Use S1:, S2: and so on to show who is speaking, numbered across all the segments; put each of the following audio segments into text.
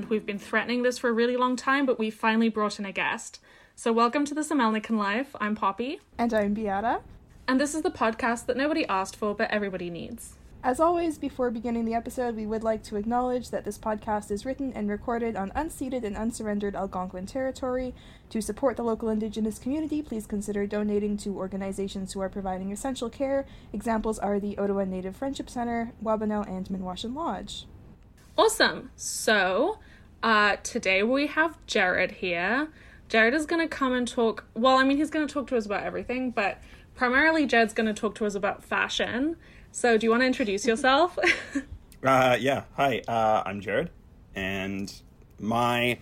S1: episode 15, and we've been threatening this for a really long time, but we finally brought in a guest. So, welcome to the Samelnikan Life. I'm Poppy.
S2: And I'm Beata.
S1: And this is the podcast that nobody asked for, but everybody needs.
S2: As always, before beginning the episode, we would like to acknowledge that this podcast is written and recorded on unceded and unsurrendered Algonquin territory. To support the local Indigenous community, please consider donating to organizations who are providing essential care. Examples are the Ottawa Native Friendship Center, Wabano, and Minwaashin Lodge.
S1: Awesome. So, uh, today we have Jared here. Jared is going to come and talk. Well, I mean, he's going to talk to us about everything, but primarily, Jared's going to talk to us about fashion. So, do you want to introduce yourself?
S3: uh, yeah. Hi, uh, I'm Jared, and my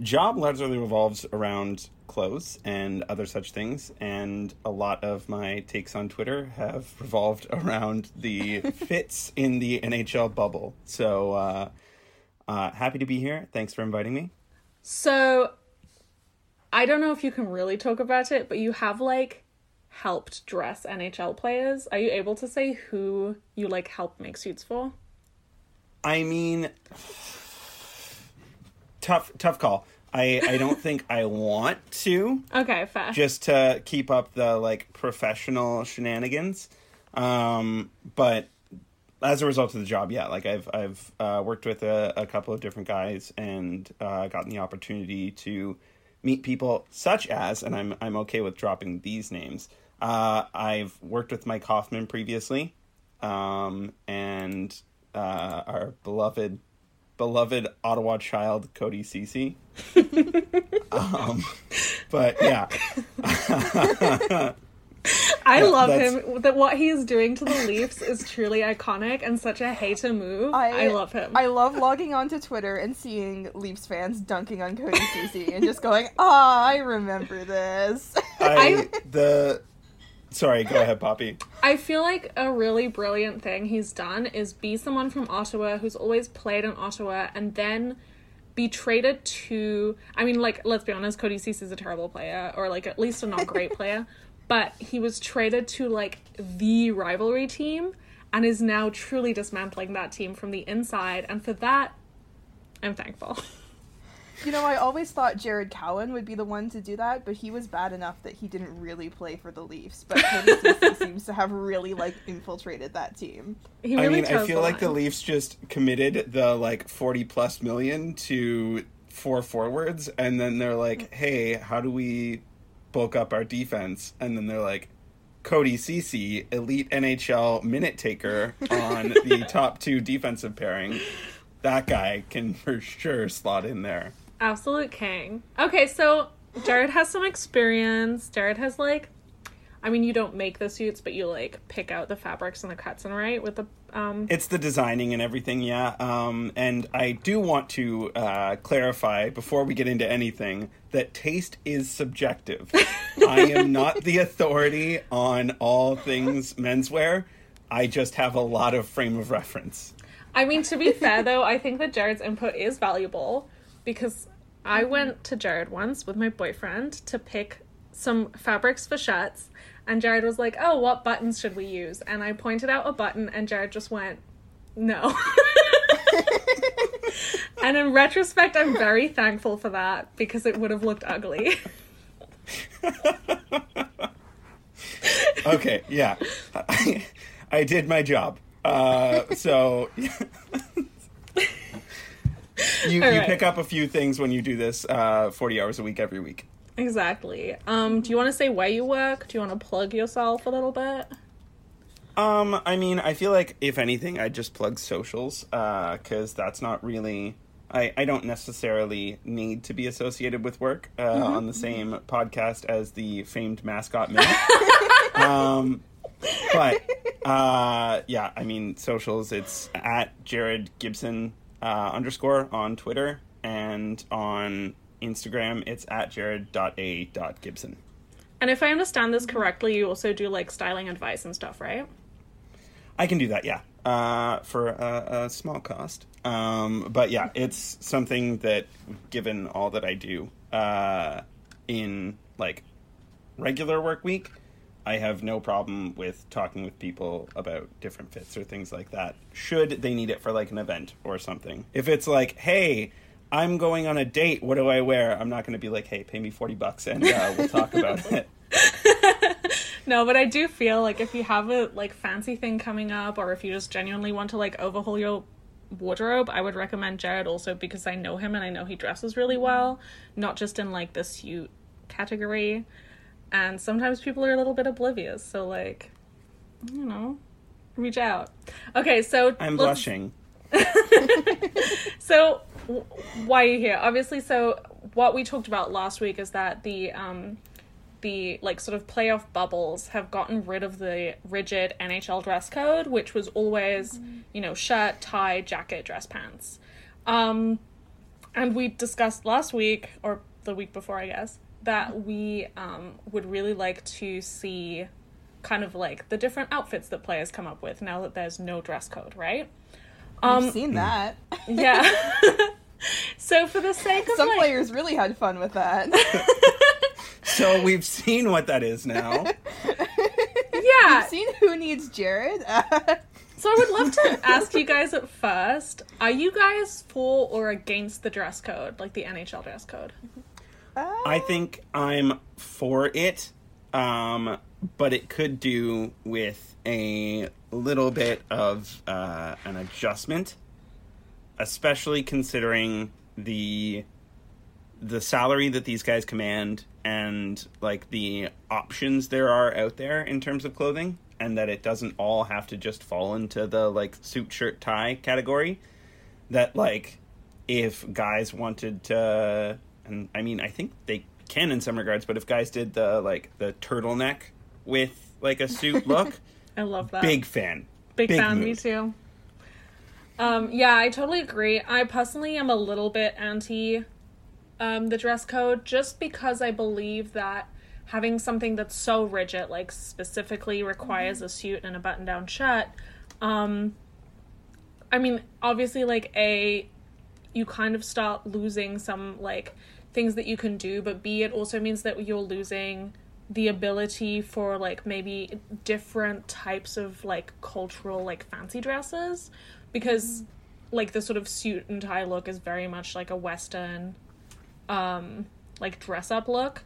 S3: job largely revolves around clothes and other such things, and a lot of my takes on Twitter have revolved around the fits in the NHL bubble. So, uh, uh, happy to be here. Thanks for inviting me.
S1: So, I don't know if you can really talk about it, but you have like helped dress NHL players. Are you able to say who you like help make suits for?
S3: I mean, tough tough call. I I don't think I want to.
S1: Okay, fair.
S3: Just to keep up the like professional shenanigans. Um, but as a result of the job, yeah, like I've I've uh, worked with a, a couple of different guys and uh, gotten the opportunity to meet people such as, and I'm I'm okay with dropping these names. Uh, I've worked with Mike Hoffman previously, um, and uh, our beloved beloved Ottawa child Cody Ceci. um, but yeah.
S1: I love him. That what he is doing to the Leafs is truly iconic and such a hater move. I, I love him.
S2: I love logging onto Twitter and seeing Leafs fans dunking on Cody Ceci and just going, "Ah, oh, I remember this."
S3: I, the Sorry, go ahead, Poppy.
S1: I feel like a really brilliant thing he's done is be someone from Ottawa who's always played in Ottawa and then be traded to I mean like let's be honest, Cody Ceci is a terrible player or like at least a not great player, but he was traded to like the rivalry team and is now truly dismantling that team from the inside and for that I'm thankful.
S2: You know, I always thought Jared Cowen would be the one to do that, but he was bad enough that he didn't really play for the Leafs. But Cody seems to have really like infiltrated that team.
S1: He really
S3: I mean, I feel
S1: the
S3: like the Leafs just committed the like forty plus million to four forwards, and then they're like, mm. "Hey, how do we bulk up our defense?" And then they're like, Cody Ceci, elite NHL minute taker on the top two defensive pairing. That guy can for sure slot in there.
S1: Absolute king. Okay, so Jared has some experience. Jared has like I mean you don't make the suits, but you like pick out the fabrics and the cuts and right with the um
S3: It's the designing and everything, yeah. Um and I do want to uh clarify before we get into anything that taste is subjective. I am not the authority on all things menswear. I just have a lot of frame of reference.
S1: I mean, to be fair though, I think that Jared's input is valuable because I went to Jared once with my boyfriend to pick some fabrics for shirts, and Jared was like, "Oh, what buttons should we use?" And I pointed out a button, and Jared just went, "No." and in retrospect, I'm very thankful for that because it would have looked ugly.
S3: okay, yeah, I, I did my job. Uh, so you, you pick up a few things when you do this uh, 40 hours a week every week.
S1: Exactly. Um, do you want to say where you work? Do you want to plug yourself a little bit?
S3: Um, I mean, I feel like if anything, I just plug socials because uh, that's not really. I, I don't necessarily need to be associated with work uh, mm-hmm. on the same podcast as the famed mascot man. um, but uh, yeah, I mean, socials. It's at Jared Gibson uh, underscore on Twitter and on Instagram it's at jared.a.gibson.
S1: And if I understand this correctly, you also do like styling advice and stuff, right?
S3: I can do that, yeah, uh, for a, a, small cost. Um, but yeah, it's something that, given all that I do uh, in like regular work week, I have no problem with talking with people about different fits or things like that. Should they need it for like an event or something? If it's like, hey, I'm going on a date. What do I wear? I'm not going to be like, hey, pay me forty bucks and uh, we'll talk about it.
S1: no, but I do feel like if you have a like fancy thing coming up, or if you just genuinely want to like overhaul your wardrobe, I would recommend Jared also because I know him and I know he dresses really well, not just in like the suit category. And sometimes people are a little bit oblivious, so like, you know, reach out. Okay, so
S3: I'm blushing.
S1: so why are you here obviously so what we talked about last week is that the um the like sort of playoff bubbles have gotten rid of the rigid nhl dress code which was always you know shirt tie jacket dress pants um and we discussed last week or the week before i guess that we um would really like to see kind of like the different outfits that players come up with now that there's no dress code right um
S2: We've seen that.
S1: yeah. so for the sake of
S2: Some
S1: like,
S2: players really had fun with that.
S3: So we've seen what that is now.
S1: yeah.
S2: You've seen Who Needs Jared?
S1: So I would love to ask you guys at first: Are you guys for or against the dress code, like the NHL dress code?
S3: I think I'm for it, um, but it could do with a little bit of uh, an adjustment, especially considering the the salary that these guys command and like the options there are out there in terms of clothing and that it doesn't all have to just fall into the like suit shirt tie category that like if guys wanted to and i mean i think they can in some regards but if guys did the like the turtleneck with like a suit look
S1: I love that.
S3: big fan
S1: big,
S3: big
S1: fan. Me too. Um, yeah, I totally agree. I personally am a little bit anti um, the dress code just because I believe that having something that's so rigid, like specifically requires a suit and a button down shirt, um, I mean, obviously, like, A, you kind of start losing some, like, things that you can do, but B, it also means that you're losing the ability for like maybe different types of like cultural like fancy dresses because like the sort of suit and tie look is very much like a western um like dress up look.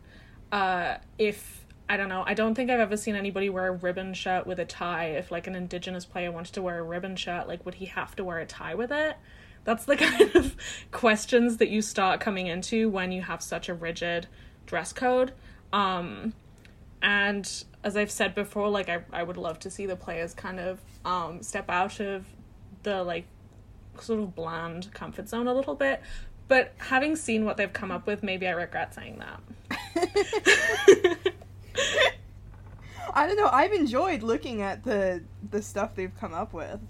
S1: Uh if i don't know i don't think i've ever seen anybody wear a ribbon shirt with a tie. If like an indigenous player wanted to wear a ribbon shirt like would he have to wear a tie with it? That's the kind of questions that you start coming into when you have such a rigid dress code. Um and as I've said before, like I, I would love to see the players kind of um, step out of the like sort of bland comfort zone a little bit. But having seen what they've come up with, maybe I regret saying that.
S2: I don't know. I've enjoyed looking at the the stuff they've come up with.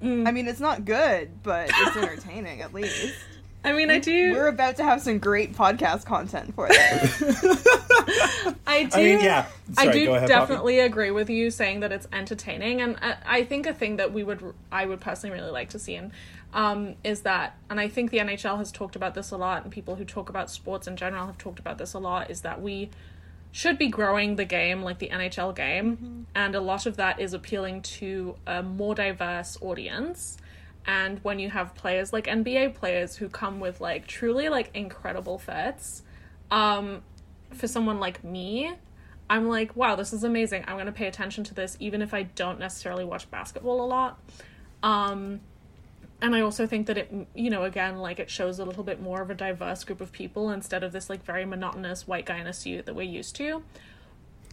S1: Mm.
S2: I mean, it's not good, but it's entertaining at least.
S1: I mean, I do.
S2: We're about to have some great podcast content for this.
S1: I do.
S3: I mean, yeah.
S1: I do
S3: go ahead, Poppy.
S1: definitely agree with you saying that it's entertaining, and I, I think a thing that we would, I would personally really like to see, in, um, is that, and I think the NHL has talked about this a lot, and people who talk about sports in general have talked about this a lot, is that we should be growing the game like the NHL game, and a lot of that is appealing to a more diverse audience. And when you have players like NBA players who come with like truly like incredible fits, um, for someone like me, I'm like, wow, this is amazing. I'm gonna pay attention to this, even if I don't necessarily watch basketball a lot. Um, and I also think that it, you know, again, like it shows a little bit more of a diverse group of people instead of this like very monotonous white guy in a suit that we're used to.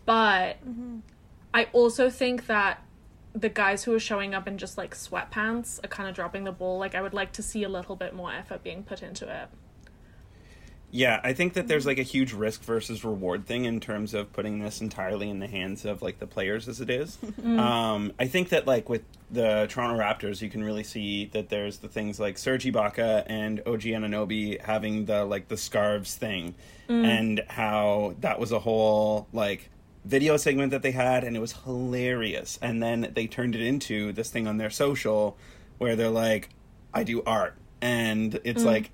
S1: But I also think that the guys who are showing up in just like sweatpants are kind of dropping the ball. Like I would like to see a little bit more effort being put into it.
S3: Yeah, I think that there's like a huge risk versus reward thing in terms of putting this entirely in the hands of like the players as it is. Um, I think that like with the Toronto Raptors, you can really see that there's the things like Serge Ibaka and OG Anunoby having the like the scarves thing, and how that was a whole like video segment that they had, and it was hilarious. And then they turned it into this thing on their social where they're like, "I do art," and it's like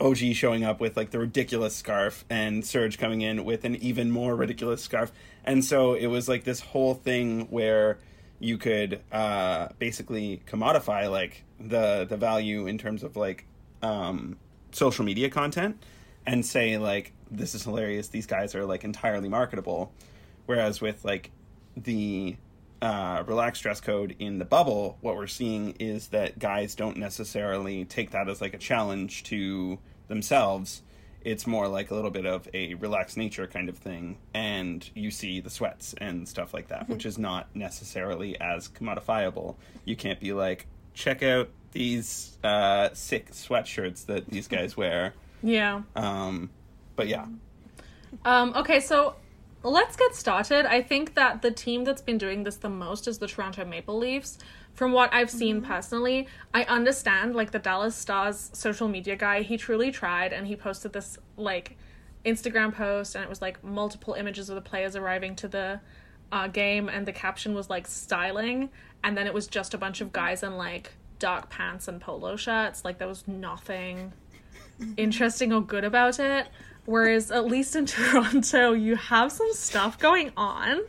S3: OG showing up with like the ridiculous scarf and Serge coming in with an even more ridiculous scarf. And so it was like this whole thing where you could uh, basically commodify like the the value in terms of like um, social media content and say like this is hilarious these guys are like entirely marketable whereas with like the uh, relaxed dress code in the bubble what we're seeing is that guys don't necessarily take that as like a challenge to themselves. It's more like a little bit of a relaxed nature kind of thing and you see the sweats and stuff like that which is not necessarily as commodifiable. You can't be like check out these uh, sick sweatshirts that these guys wear.
S1: Yeah.
S3: um, but yeah.
S1: Um, okay, so let's get started. I think that the team that's been doing this the most is the Toronto Maple Leafs. From what I've seen mm-hmm. personally, I understand like the Dallas Stars social media guy, he truly tried and he posted this like Instagram post and it was like multiple images of the players arriving to the uh, game and the caption was like styling and then it was just a bunch of mm-hmm. guys in like dark pants and polo shirts. Like there was nothing mm-hmm. interesting or good about it. Whereas at least in Toronto, you have some stuff going on.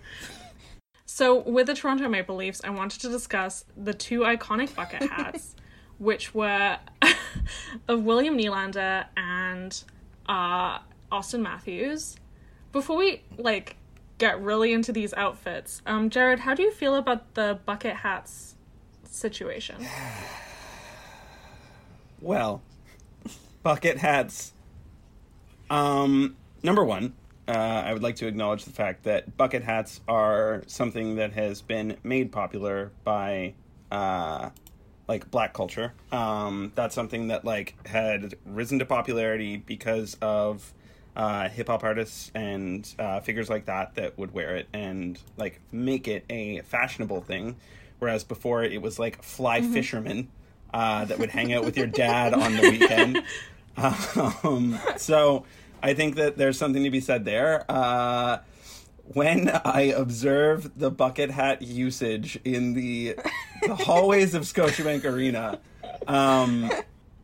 S1: So with the Toronto Maple Leafs, I wanted to discuss the two iconic bucket hats, which were of William Nylander and uh, Austin Matthews. Before we like get really into these outfits, um, Jared, how do you feel about the bucket hats situation?
S3: Well, bucket hats. Um, number one, uh, I would like to acknowledge the fact that bucket hats are something that has been made popular by, uh, like black culture. Um, that's something that like had risen to popularity because of uh, hip hop artists and uh, figures like that that would wear it and like make it a fashionable thing. Whereas before it was like fly fishermen uh, that would hang out with your dad on the weekend. Um, so I think that there's something to be said there. Uh, when I observe the bucket hat usage in the, the hallways of Scotiabank Arena, um,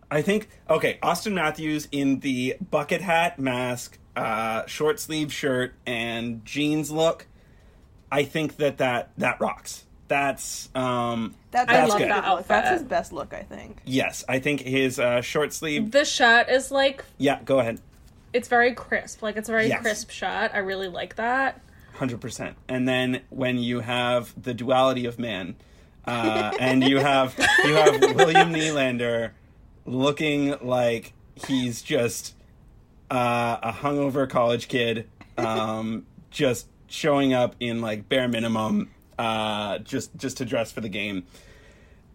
S3: I think okay, Austin Matthews in the bucket hat, mask, uh, short sleeve shirt, and jeans look. I think that that that rocks. That's um,
S2: That's,
S1: I love
S2: good
S1: that
S2: look. That's his best look, I think.
S3: yes. I think his uh, short sleeve.
S1: The shirt is like
S3: Yeah, go ahead.
S1: It's very crisp. Like it's a very
S3: Yes.
S1: crisp shot. I really like that.
S3: Hundred percent. And then when you have the duality of man, uh, and you have you have William Nylander looking like he's just uh, a hungover college kid, um, just showing up in like bare minimum, uh, just just to dress for the game.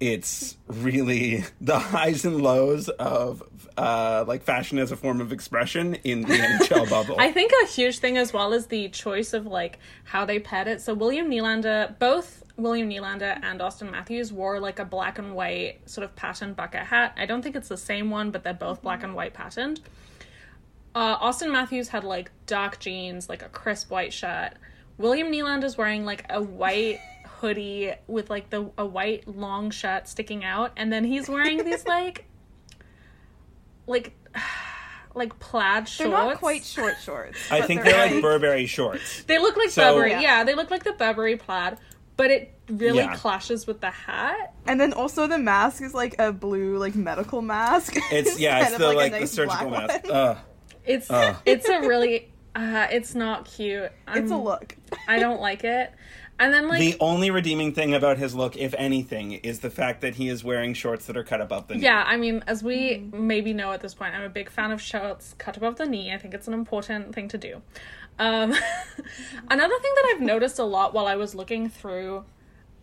S3: It's really the highs and lows of uh, like fashion as a form of expression in the NHL bubble.
S1: I think a huge thing as well is the choice of like how they paired it. So William Nylander, both William Nylander and Austin Matthews wore like a black and white sort of patterned bucket hat. I don't think it's the same one, but they're both black and white patterned. Uh, Austin Matthews had like dark jeans, like a crisp white shirt. William Nylander's wearing like a white hoodie with like the a white long shirt sticking out, and then he's wearing these like like like plaid shorts.
S2: They're not quite short shorts.
S3: I think they're like
S2: like-
S3: Burberry shorts.
S1: They look like
S3: So-
S1: Burberry.
S2: Yeah.
S1: Yeah. they look like the Burberry plaid, but it really
S3: Yeah.
S1: clashes with the hat.
S2: And then also the mask is like a blue like medical mask.
S3: It's yeah, it's
S2: Instead of,
S3: the like,
S2: a
S3: the
S2: nice
S3: surgical mask.
S2: one.
S3: Ugh.
S1: It's
S3: Ugh.
S1: it's a really uh it's not cute.
S2: It's a
S1: I'm-
S2: look.
S1: I don't like it. And then like
S3: the only redeeming thing about his look, if anything, is the fact that he is wearing shorts that are cut above the knee.
S1: yeah, I mean, as we maybe know at this point, I'm a big fan of shorts cut above the knee. I think it's an important thing to do. Um, another thing that I've noticed a lot while I was looking through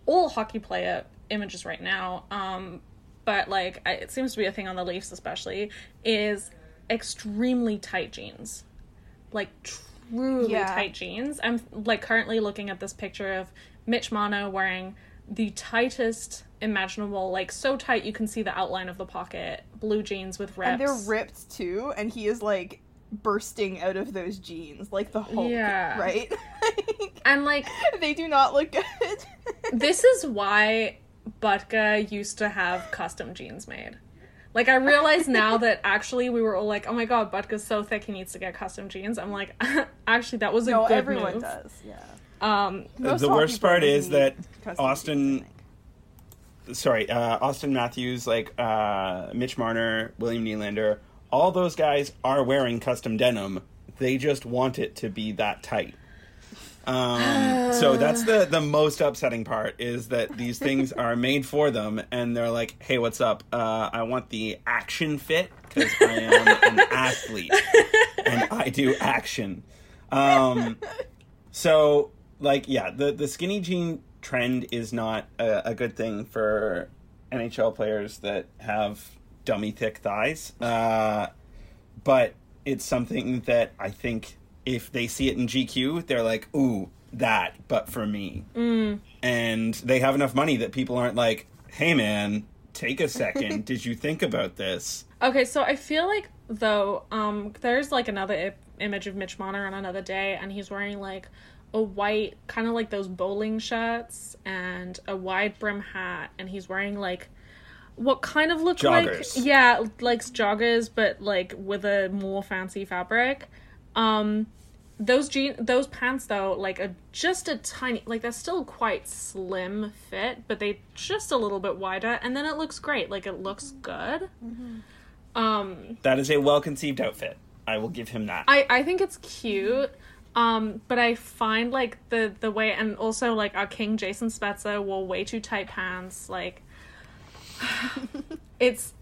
S1: all hockey player images right now, um, but like I, it seems to be a thing on the Leafs especially, is extremely tight jeans, like truly
S2: Yeah.
S1: tight jeans. I'm like currently looking at this picture of Mitch Marner wearing the tightest imaginable, like so tight you can see the outline of the pocket, blue jeans with rips.
S2: And they're ripped too, and he is like bursting out of those jeans like the Hulk,
S1: Yeah.
S2: right?
S1: And like
S2: they do not look good.
S1: this is why Butka used to have custom jeans made. Like I realize now that actually we were all like, "Oh my god, Butka's so thick he needs to get custom jeans." I'm like, actually that was a
S2: No,
S1: good
S2: everyone
S1: move.
S2: does. Yeah.
S1: Um,
S3: the worst part is that Austin-
S2: jeans,
S3: sorry, uh, Austin Matthews, like uh, Mitch Marner, William Nylander, all those guys are wearing custom denim. They just want it to be that tight. Um, so that's the the most upsetting part is that these things are made for them, and they're like, "Hey, what's up? Uh, I want the action fit because I am an athlete and I do action." Um, so, like, yeah, the the skinny jean trend is not a, a good thing for NHL players that have dummy thick thighs. Uh, but it's something that I think if they see it in GQ, they're like, "Ooh, that!" But for me, mm. and they have enough money that people aren't like, "Hey, man." Take a second. Did you think about this?
S1: Okay, so I feel like though, um, there's like another I- image of Mitch Marner on another day, and he's wearing like a white, kind of like those bowling shirts, and a wide brim hat, and he's wearing like what kind of look
S3: Joggers.
S1: like yeah, like joggers, but like with a more fancy fabric. Um, those jean, those pants though, like a just a tiny, like they're still quite slim fit, but they just a little bit wider, and then it looks great. Like it looks good. Um,
S3: That is a well conceived outfit. I will give him that.
S1: I I think it's cute. Um, but I find like the the way and also like our king Jason Spezza wore way too tight pants. Like it's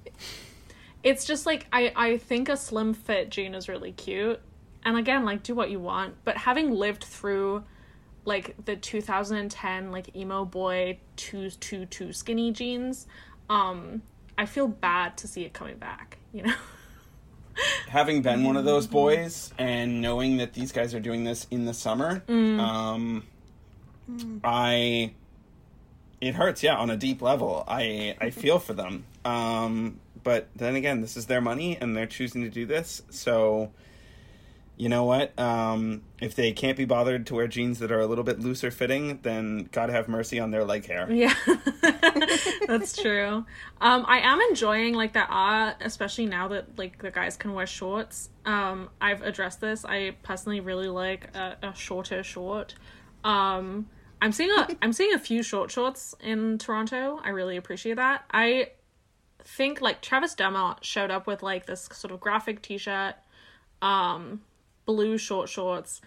S1: it's just like I I think a slim fit jean is really cute. And again, like do what you want, but having lived through like the 2010 like emo boy two two two skinny jeans, um I feel bad to see it coming back, you know.
S3: having been one of those boys and knowing that these guys are doing this in the summer, um, I it hurts. Yeah, on a deep level, I I feel for them. Um, but then again, this is their money and they're choosing to do this. So, you know what? Um, if they can't be bothered to wear jeans that are a little bit looser fitting, then God have mercy on their leg hair.
S1: Yeah, that's true. Um, I am enjoying like that art, especially now that like the guys can wear shorts. Um, I've addressed this. I personally really like a, a shorter short. Um, I'm seeing a I'm seeing a few short shorts in Toronto. I really appreciate that. I think like Travis Dermott showed up with like this sort of graphic T-shirt, um, blue short shorts,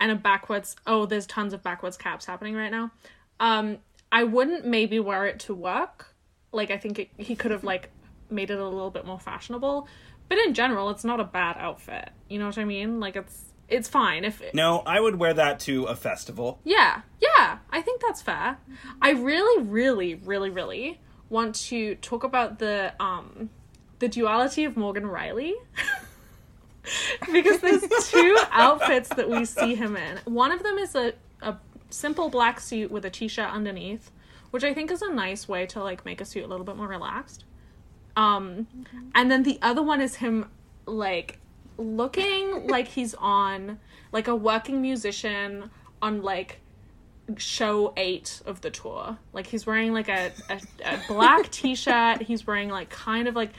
S1: and a backwards. Oh, there's tons of backwards caps happening right now. Um, I wouldn't maybe wear it to work. Like I think it, he could have like made it a little bit more fashionable. But in general, it's not a bad outfit. You know what I mean? Like it's it's fine if
S3: No, I would wear that to a festival.
S1: yeah, yeah, I think that's fair. I really, really, really, really want to talk about the um the duality of Morgan Rielly. because there's two outfits that we see him in. One of them is a, a simple black suit with a t-shirt underneath, which I think is a nice way to like make a suit a little bit more relaxed. Um and then the other one is him like looking like he's on like a working musician on like show eight of the tour. Like he's wearing like a, a, a black t-shirt. He's wearing like kind of like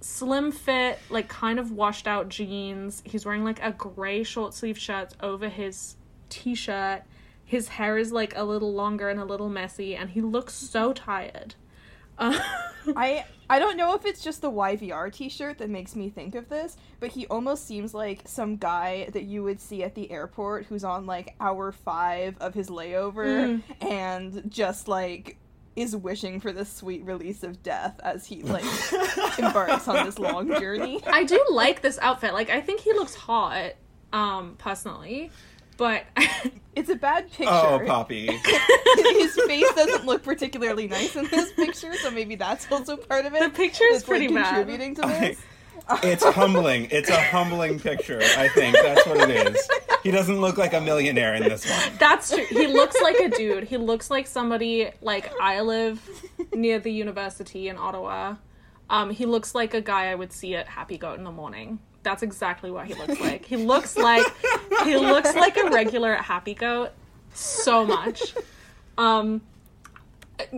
S1: slim fit, like kind of washed out jeans. He's wearing like a gray short sleeve shirt over his t-shirt. His hair is like a little longer and a little messy, and he looks so tired. Uh,
S2: I I don't know if it's just the YVR t-shirt that makes me think of this, but he almost seems like some guy that you would see at the airport who's on like hour 5 of his layover and just like is wishing for the sweet release of death as he like embarks on this long journey.
S1: I do like this outfit. Like I think he looks hot, um, personally. But
S2: It's a bad picture.
S3: Oh, Poppy.
S2: His face doesn't look particularly nice in this picture, so maybe that's also part of it.
S1: The picture is
S2: that's, like,
S1: pretty bad.
S2: contributing to this.
S3: It's humbling. It's a humbling picture, I think. That's what it is. He doesn't look like a millionaire in this one.
S1: That's true. He looks like a dude. He looks like somebody like I live near the university in Ottawa. Um, he looks like a guy I would see at Happy Goat in the morning. That's exactly what he looks like. He looks like he looks like a regular at Happy Goat so much. Um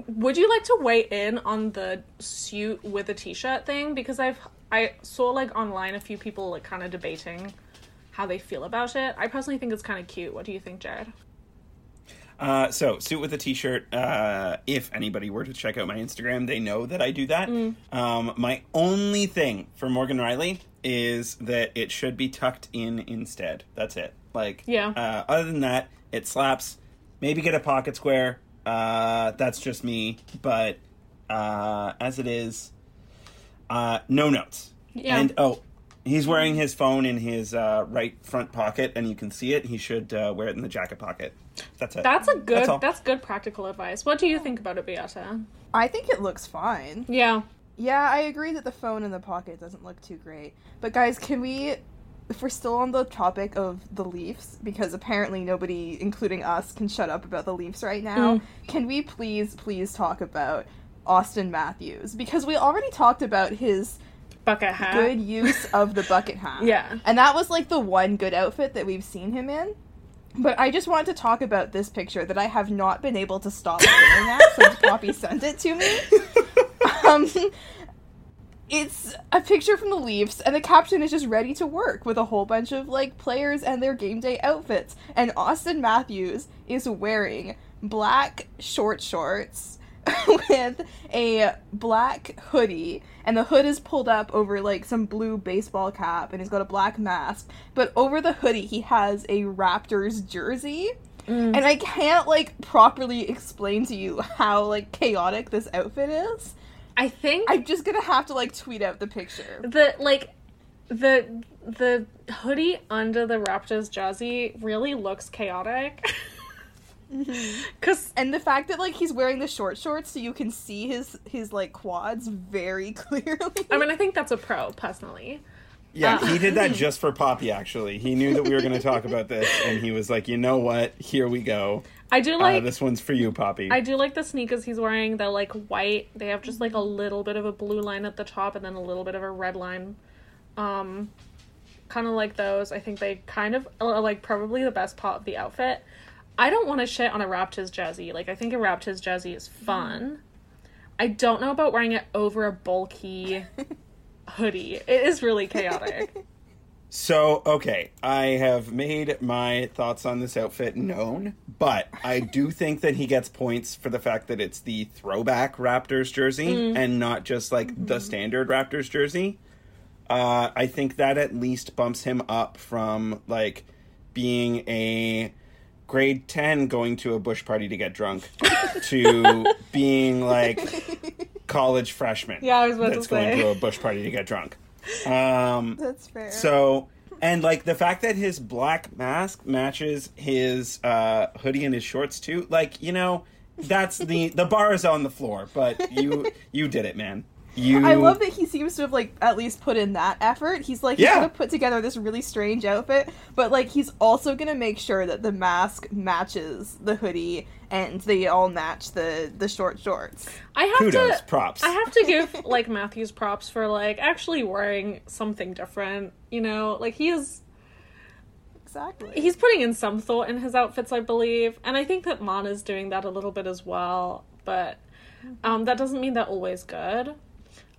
S1: would you like to weigh in on the suit with a t-shirt thing? Because I've I saw like online a few people like kind of debating how they feel about it. I personally think it's kind of cute. What do you think, Jared?
S3: Uh, so suit with a t-shirt. Uh, if anybody were to check out my Instagram, they know that I do that.
S1: Mm.
S3: Um, my only thing for Morgan Rielly is that it should be tucked in instead. That's it. Like,
S1: Yeah.
S3: Uh, other than that, it slaps. Maybe get a pocket square. Uh, that's just me. But uh, as it is, uh, no notes.
S1: Yeah.
S3: And oh, he's wearing his phone in his uh, right front pocket, and you can see it. He should uh, wear it in the jacket pocket. That's it.
S1: That's a good.
S3: all.
S1: That's, good practical advice. What do you think about it, Beata?
S2: I think it looks fine.
S1: Yeah.
S2: Yeah, I agree that the phone in the pocket doesn't look too great. But guys, can we if we're still on the topic of the Leafs, because apparently nobody, including us, can shut up about the Leafs right now,
S1: Mm.
S2: can we please, please talk about Austin Matthews? Because we already talked about his
S1: Bucket hat.
S2: good use of the bucket hat.
S1: Yeah.
S2: And that was like the one good outfit that we've seen him in. But I just wanted to talk about this picture that I have not been able to stop staring at since Poppy sent it to me. Um, it's a picture from the Leafs, and the caption is just ready to work with a whole bunch of like players and their game day outfits. And Austin Matthews is wearing black short shorts with a black hoodie, and the hood is pulled up over like some blue baseball cap, and he's got a black mask. But over the hoodie, he has a Raptors jersey. Mm. And I can't like properly explain to you how like chaotic this outfit is.
S1: I think
S2: I'm just gonna have to like tweet out the picture.
S1: the like the the hoodie under the Raptors jersey really looks chaotic. Cause
S2: And the fact that like he's wearing the short shorts so you can see his his like quads very clearly.
S1: I mean I think that's a pro personally.
S3: Yeah,
S1: Uh,
S3: he did that just for Poppy. Actually, he knew that we were going to talk about this, and he was like, "You know what? Here we go.
S1: I do
S3: Uh,
S1: like
S3: this one's for you, Poppy."
S1: I do like the sneakers he's wearing. They're like white. They have just like a little bit of a blue line at the top and then a little bit of a red line. Um kind of like those. I think they kind of are like probably the best part of the outfit. I don't want to shit on a Raptors jersey. Like I think a Raptors jersey is fun. I don't know about wearing it over a bulky hoodie. It is really chaotic.
S3: So, okay, I have made my thoughts on this outfit known, but I do think that he gets points for the fact that it's the throwback Raptors jersey and not just like the standard Raptors jersey. Uh, I think that at least bumps him up from like being a grade 10 going to a bush party to get drunk to being like college freshman
S1: Yeah, I was about to
S3: that's going
S1: say.
S3: to a bush party to get drunk. Um,
S2: That's fair.
S3: so, and like the fact that his black mask matches his uh, hoodie and his shorts too, like you know, that's the the bar is on the floor. But you you did it, man. You.
S2: I love that he seems to have like at least put in that effort. He's like he's
S3: Yeah.
S2: gonna put together this really strange outfit, but like he's also gonna make sure that the mask matches the hoodie and they all match the the short shorts.
S1: I have
S3: Kudos,
S1: to
S3: props.
S1: I have to give like Matthews props for like actually wearing something different. You know, like he is
S2: Exactly.
S1: he's putting in some thought in his outfits, I believe, and I think that Marner's doing that a little bit as well. But um, that doesn't mean they're always good.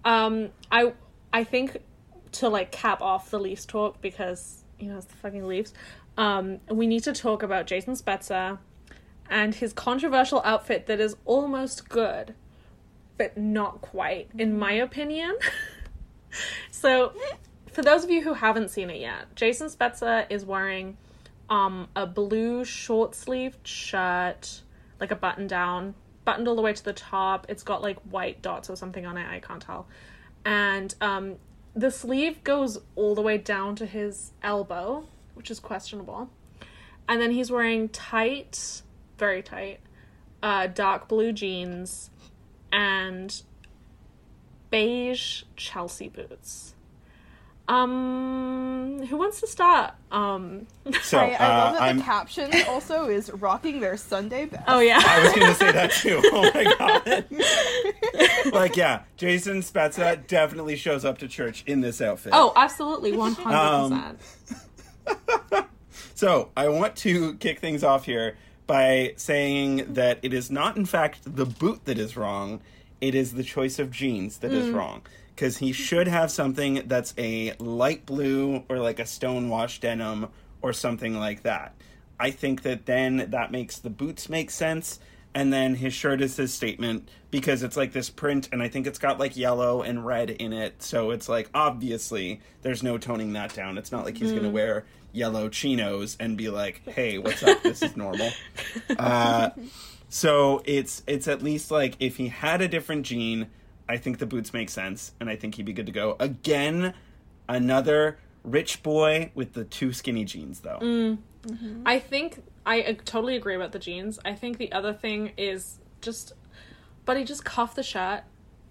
S1: Um, I I think to like cap off the Leafs talk because you know it's the fucking Leafs. Um, we need to talk about Jason Spezza and his controversial outfit that is almost good, but not quite, in my opinion. so, for those of you who haven't seen it yet, Jason Spezza is wearing um, a blue short sleeved shirt, like a button down, buttoned all the way to the top. It's got like white dots or something on it, I can't tell. And um, the sleeve goes all the way down to his elbow, which is questionable. And then he's wearing tight, very tight, uh, dark blue jeans and beige Chelsea boots. Um, who wants to start? Um,
S3: so
S2: I, I love
S3: uh,
S2: that
S3: I'm.
S2: the caption also is rocking their Sunday best.
S1: oh yeah.
S3: I was going to say that too. Oh my god! like, yeah, Jason Spezza definitely shows up to church in this outfit.
S1: Oh, absolutely, one hundred
S3: Um,
S1: percent.
S3: So I want to kick things off here by saying that it is not, in fact, the boot that is wrong, it is the choice of jeans that is wrong. Because he should have something that's a light blue or like a stonewash denim or something like that. I think that then that makes the boots make sense. And then his shirt is his statement because it's like this print, and I think it's got like yellow and red in it. So it's like obviously there's no toning that down. It's not like he's gonna wear yellow chinos and be like, "Hey, what's up? This is normal." Uh, so it's it's at least like if he had a different jean, I think the boots make sense, and I think he'd be good to go. Again, another rich boy with the two skinny jeans, though. Mm, mm-hmm.
S1: I think I totally agree about the jeans. I think the other thing is just, buddy, just cuff the shirt.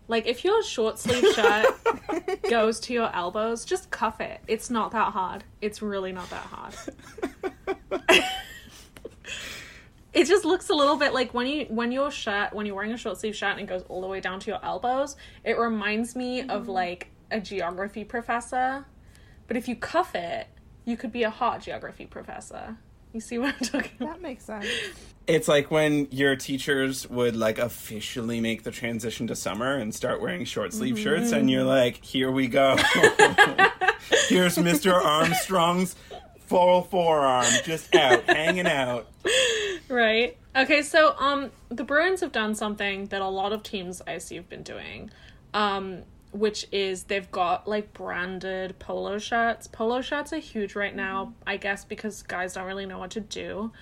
S1: Like if your short sleeve shirt goes to your elbows, just cuff it. It's not that hard. It's really not that hard. it just looks a little bit like when you when your shirt when you're wearing a short sleeve shirt and it goes all the way down to your elbows. It reminds me of mm-hmm. like a geography professor. But if you cuff it, you could be a hot geography professor. You see what I'm talking about?
S2: That makes sense.
S3: It's like when your teachers would like officially make the transition to summer and start wearing short sleeve shirts, and you're mm-hmm. like, "Here we go. Here's Mr. Armstrong's full forearm just out, hanging out."
S1: Right. Okay, so um the Bruins have done something that a lot of teams I see have been doing. Um which is they've got like branded polo shirts. Polo shirts are huge right now, I guess because guys don't really know what to do.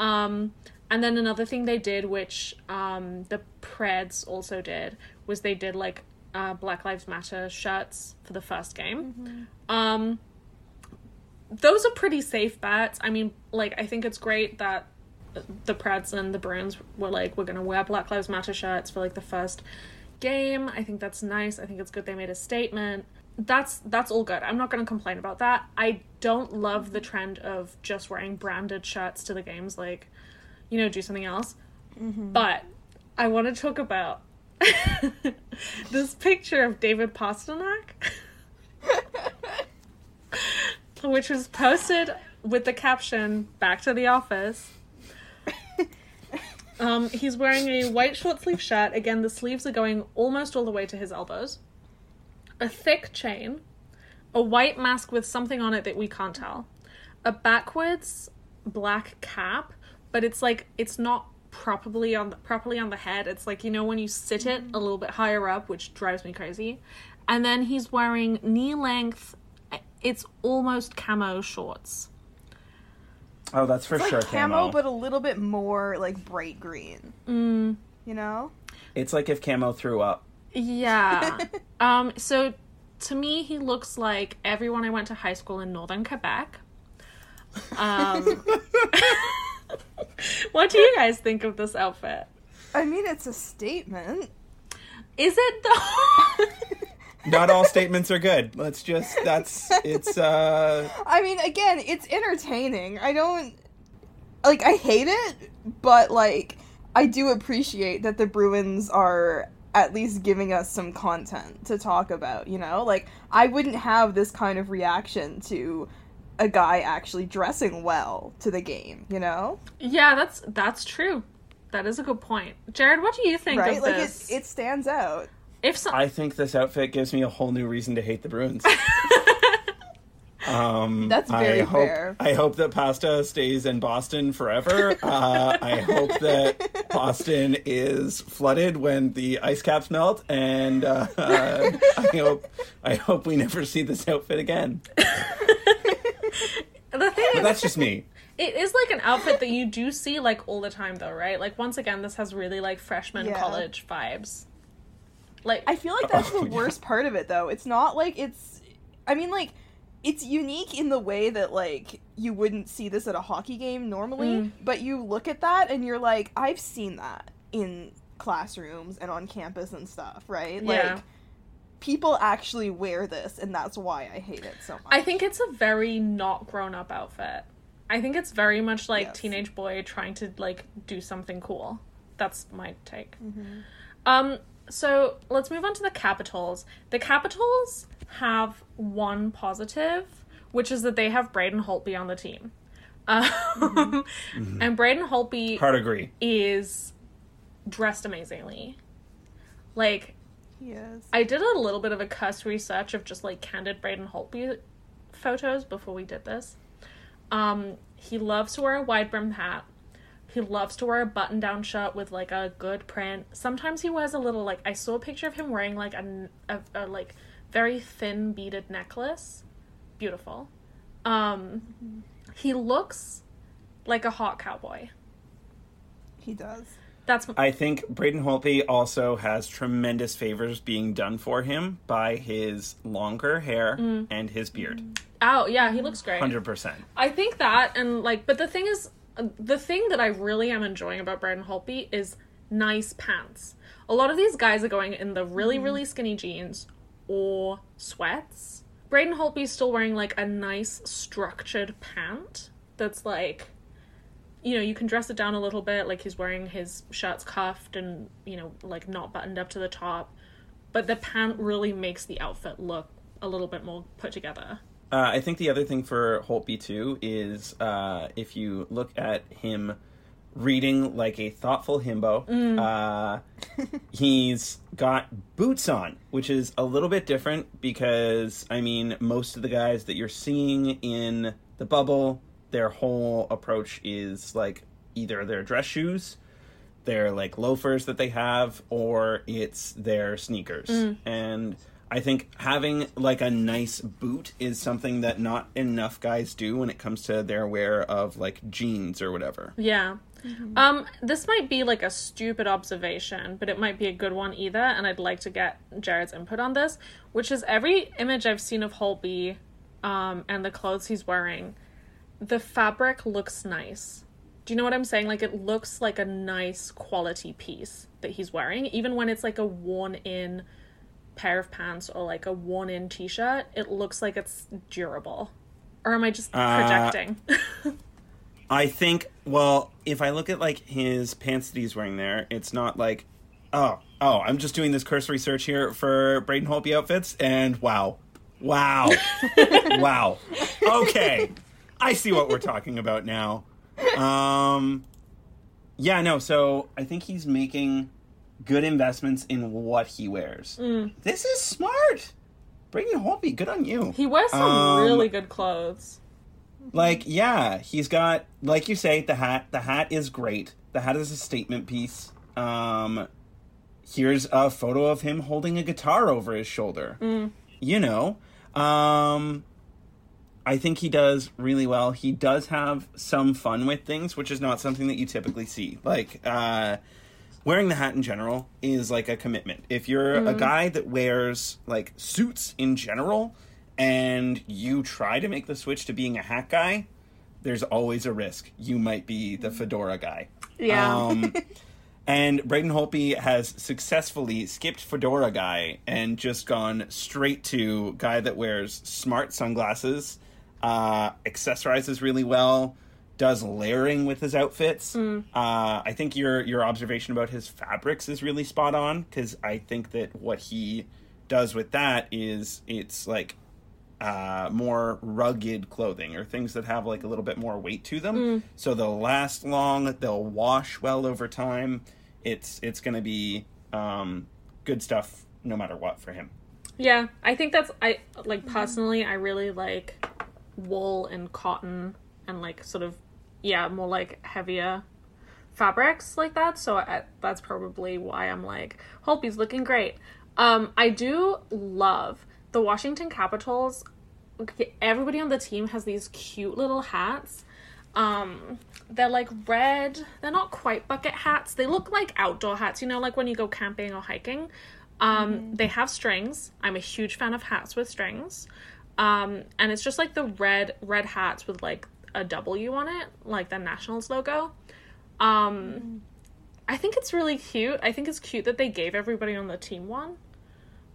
S1: Um and then another thing they did which um the Preds also did was they did like uh Black Lives Matter shirts for the first game. Um those are pretty safe bets. I mean, like I think it's great that the Preds and the Bruins were like, we're gonna wear Black Lives Matter shirts for like the first game. I think that's nice. I think it's good they made a statement. That's that's all good. I'm not gonna complain about that. I don't love the trend of just wearing branded shirts to the games, like, you know, do something else. Mm-hmm. But I want to talk about this picture of David Pastrnak, which was posted with the caption "Back to the office." Um, he's wearing a white short sleeve shirt. Again, the sleeves are going almost all the way to his elbows. A thick chain, a white mask with something on it that we can't tell, a backwards black cap, but it's like it's not properly on the, properly on the head. It's like you know when you sit it a little bit higher up, which drives me crazy. And then he's wearing knee length. It's almost camo shorts.
S3: Oh, that's for
S2: It's
S3: sure
S2: like camo, but a little bit more like bright green.
S1: Mm.
S2: You know?
S3: it's like if camo threw up.
S1: Yeah. um, so to me, he looks like everyone I went to high school in northern Quebec. Um, what do you guys think of this outfit?
S2: I mean, it's a statement.
S1: Is it though?
S3: Not all statements are good. Let's just that's it's uh
S2: I mean, again, it's entertaining. I don't like I hate it, but like I do appreciate that the Bruins are at least giving us some content to talk about, you know? Like I wouldn't have this kind of reaction to a guy actually dressing well to the game, you know?
S1: yeah, that's that's true. That is a good point. Jared, what do you think
S2: right?
S1: of
S2: Like it it stands out.
S1: If so-
S3: I think this outfit gives me a whole new reason to hate the Bruins. Um,
S2: That's very
S3: I hope,
S2: fair.
S3: I hope that pasta stays in Boston forever. Uh, I hope that Boston is flooded when the ice caps melt, and uh, uh, I hope I hope we never see this outfit again.
S1: the thing
S3: But
S1: is,
S3: that's just me.
S1: it is like an outfit that you do see like all the time, though, right? Like once again, this has really like freshman
S2: Yeah.
S1: college vibes. Like
S2: I feel like that's
S3: Oh,
S2: the
S3: yeah.
S2: worst part of it though. It's not like it's I mean like it's unique in the way that like you wouldn't see this at a hockey game normally,
S1: Mm.
S2: but you look at that and you're like I've seen that in classrooms and on campus and stuff, right?
S1: Yeah.
S2: Like people actually wear this and that's why I hate it so much.
S1: I think it's a very not grown up outfit. I think it's very much like
S2: Yes.
S1: teenage boy trying to like do something cool. That's my take.
S2: Mm-hmm.
S1: Um so let's move on to the Capitals. The Capitals have one positive, which is that they have Braden Holtby on the team. Um, And Braden Holtby
S3: Hard agree.
S1: is dressed amazingly. Like,
S2: yes.
S1: I did a little bit of a cuss research of just like candid Braden Holtby photos before we did this. Um, he loves to wear a wide brim hat. He loves to wear a button down shirt with like a good print. Sometimes he wears a little like I saw a picture of him wearing like a, a, a like very thin beaded necklace. Beautiful. Um, he looks like a hot cowboy.
S2: He does.
S1: That's
S3: I think Braden Holtby also has tremendous favors being done for him by his longer hair
S1: Mm.
S3: and his beard.
S1: oh yeah, he looks great.
S3: Hundred percent.
S1: I think that and like but the thing is the thing that I really am enjoying about Braden Holtby is nice pants. A lot of these guys are going in the really mm-hmm. really skinny jeans or sweats. Braden Holtby's still wearing like a nice structured pant that's like you know, you can dress it down a little bit like he's wearing his shirts cuffed and, you know, like not buttoned up to the top. But the pant really makes the outfit look a little bit more put together.
S3: Uh, I think the other thing for Holtby too is uh, if you look at him reading like a thoughtful himbo, uh, he's got boots on, which is a little bit different because I mean most of the guys that you're seeing in the bubble, their whole approach is like either their dress shoes, their like loafers that they have, or it's their sneakers. And I think having like a nice boot is something that not enough guys do when it comes to their wear of like jeans or whatever.
S1: Yeah. Um, this might be like a stupid observation, but it might be a good one either, and I'd like to get Jared's input on this, which is every image I've seen of Holtby um, and the clothes he's wearing, the fabric looks nice. Do you know what I'm saying? Like it looks like a nice quality piece that he's wearing, even when it's like a worn in pair of pants or like a worn in t shirt, it looks like it's durable. Or am I just
S3: Uh,
S1: projecting?
S3: I think well, if I look at like his pants that he's wearing there, it's not like oh, oh, I'm just doing this cursory search here for Braden Holtby outfits and wow. Wow. wow. Okay. I see what we're talking about now. Um yeah, no, so I think he's making good investments in what he wears. This is smart. Braden Holtby, good on you.
S1: he wears some
S3: Um,
S1: really good clothes.
S3: Like, yeah, he's got like you say, the hat. The hat is great. The hat is a statement piece. Um here's a photo of him holding a guitar over his shoulder. You know. Um I think he does really well. He does have some fun with things, which is not something that you typically see. Like, uh wearing the hat in general is like a commitment. If you're a guy that wears like suits in general and you try to make the switch to being a hat guy, there's always a risk. You might be the fedora guy.
S1: Yeah.
S3: Um, and Braden Holtby has successfully skipped fedora guy and just gone straight to guy that wears smart sunglasses, uh, accessorizes really well, does layering with his outfits. Uh, I think your your observation about his fabrics is really spot on because I think that what he does with that is it's like uh, more rugged clothing or things that have like a little bit more weight to them. So they'll last long. They'll wash well over time. It's it's going to be um, good stuff no matter what for him.
S1: Yeah, I think that's I like personally I really like wool and cotton and like sort of yeah, more like heavier fabrics like that. So I, that's probably why I'm like Holtby's looking great. Um I do love the Washington Capitals. Everybody on the team has these cute little hats. Um they're like red. They're not quite bucket hats. They look like outdoor hats, you know, like when you go camping or hiking. Um, They have strings. I'm a huge fan of hats with strings. Um, and it's just like the red red hats with like a W on it, like the Nationals logo. Um, I think it's really cute. I think it's cute that they gave everybody on the team one.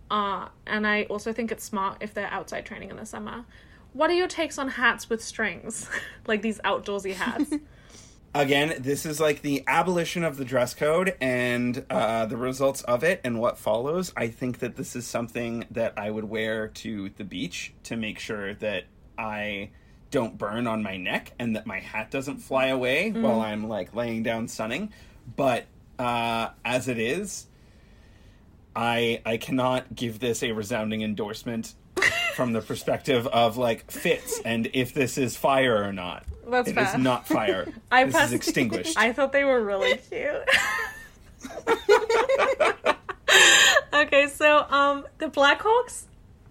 S1: Uh, and I also think it's smart if they're outside training in the summer. What are your takes on hats with strings? like these outdoorsy hats?
S3: Again, this is like the abolition of the dress code and uh, the results of it and what follows. I think that this is something that I would wear to the beach to make sure that I don't burn on my neck and that my hat doesn't fly away while I'm like laying down sunning. But uh, as it is, I I cannot give this a resounding endorsement from the perspective of like fits and if this is fire or not.
S1: That's
S3: It is
S1: fair.
S3: not fire.
S1: I
S3: this is extinguished.
S1: I thought they were really cute. okay, so um the Blackhawks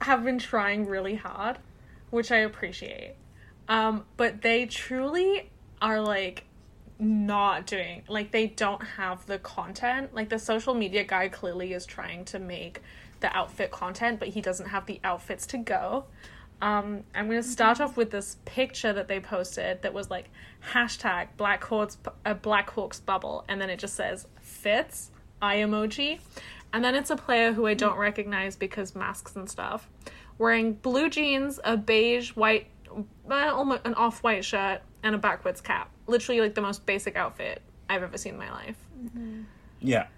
S1: have been trying really hard, which I appreciate. Um but they truly are like not doing like they don't have the content. Like the social media guy clearly is trying to make the outfit content, but he doesn't have the outfits to go. Um, I'm going to start off with this picture that they posted that was like hashtag Black Hawks, a Black Hawks bubble, and then it just says fits eye emoji, and then it's a player who I don't recognize because masks and stuff, wearing blue jeans, a beige white, uh, an off white shirt, and a backwards cap. Literally like the most basic outfit I've ever seen in my life.
S3: yeah.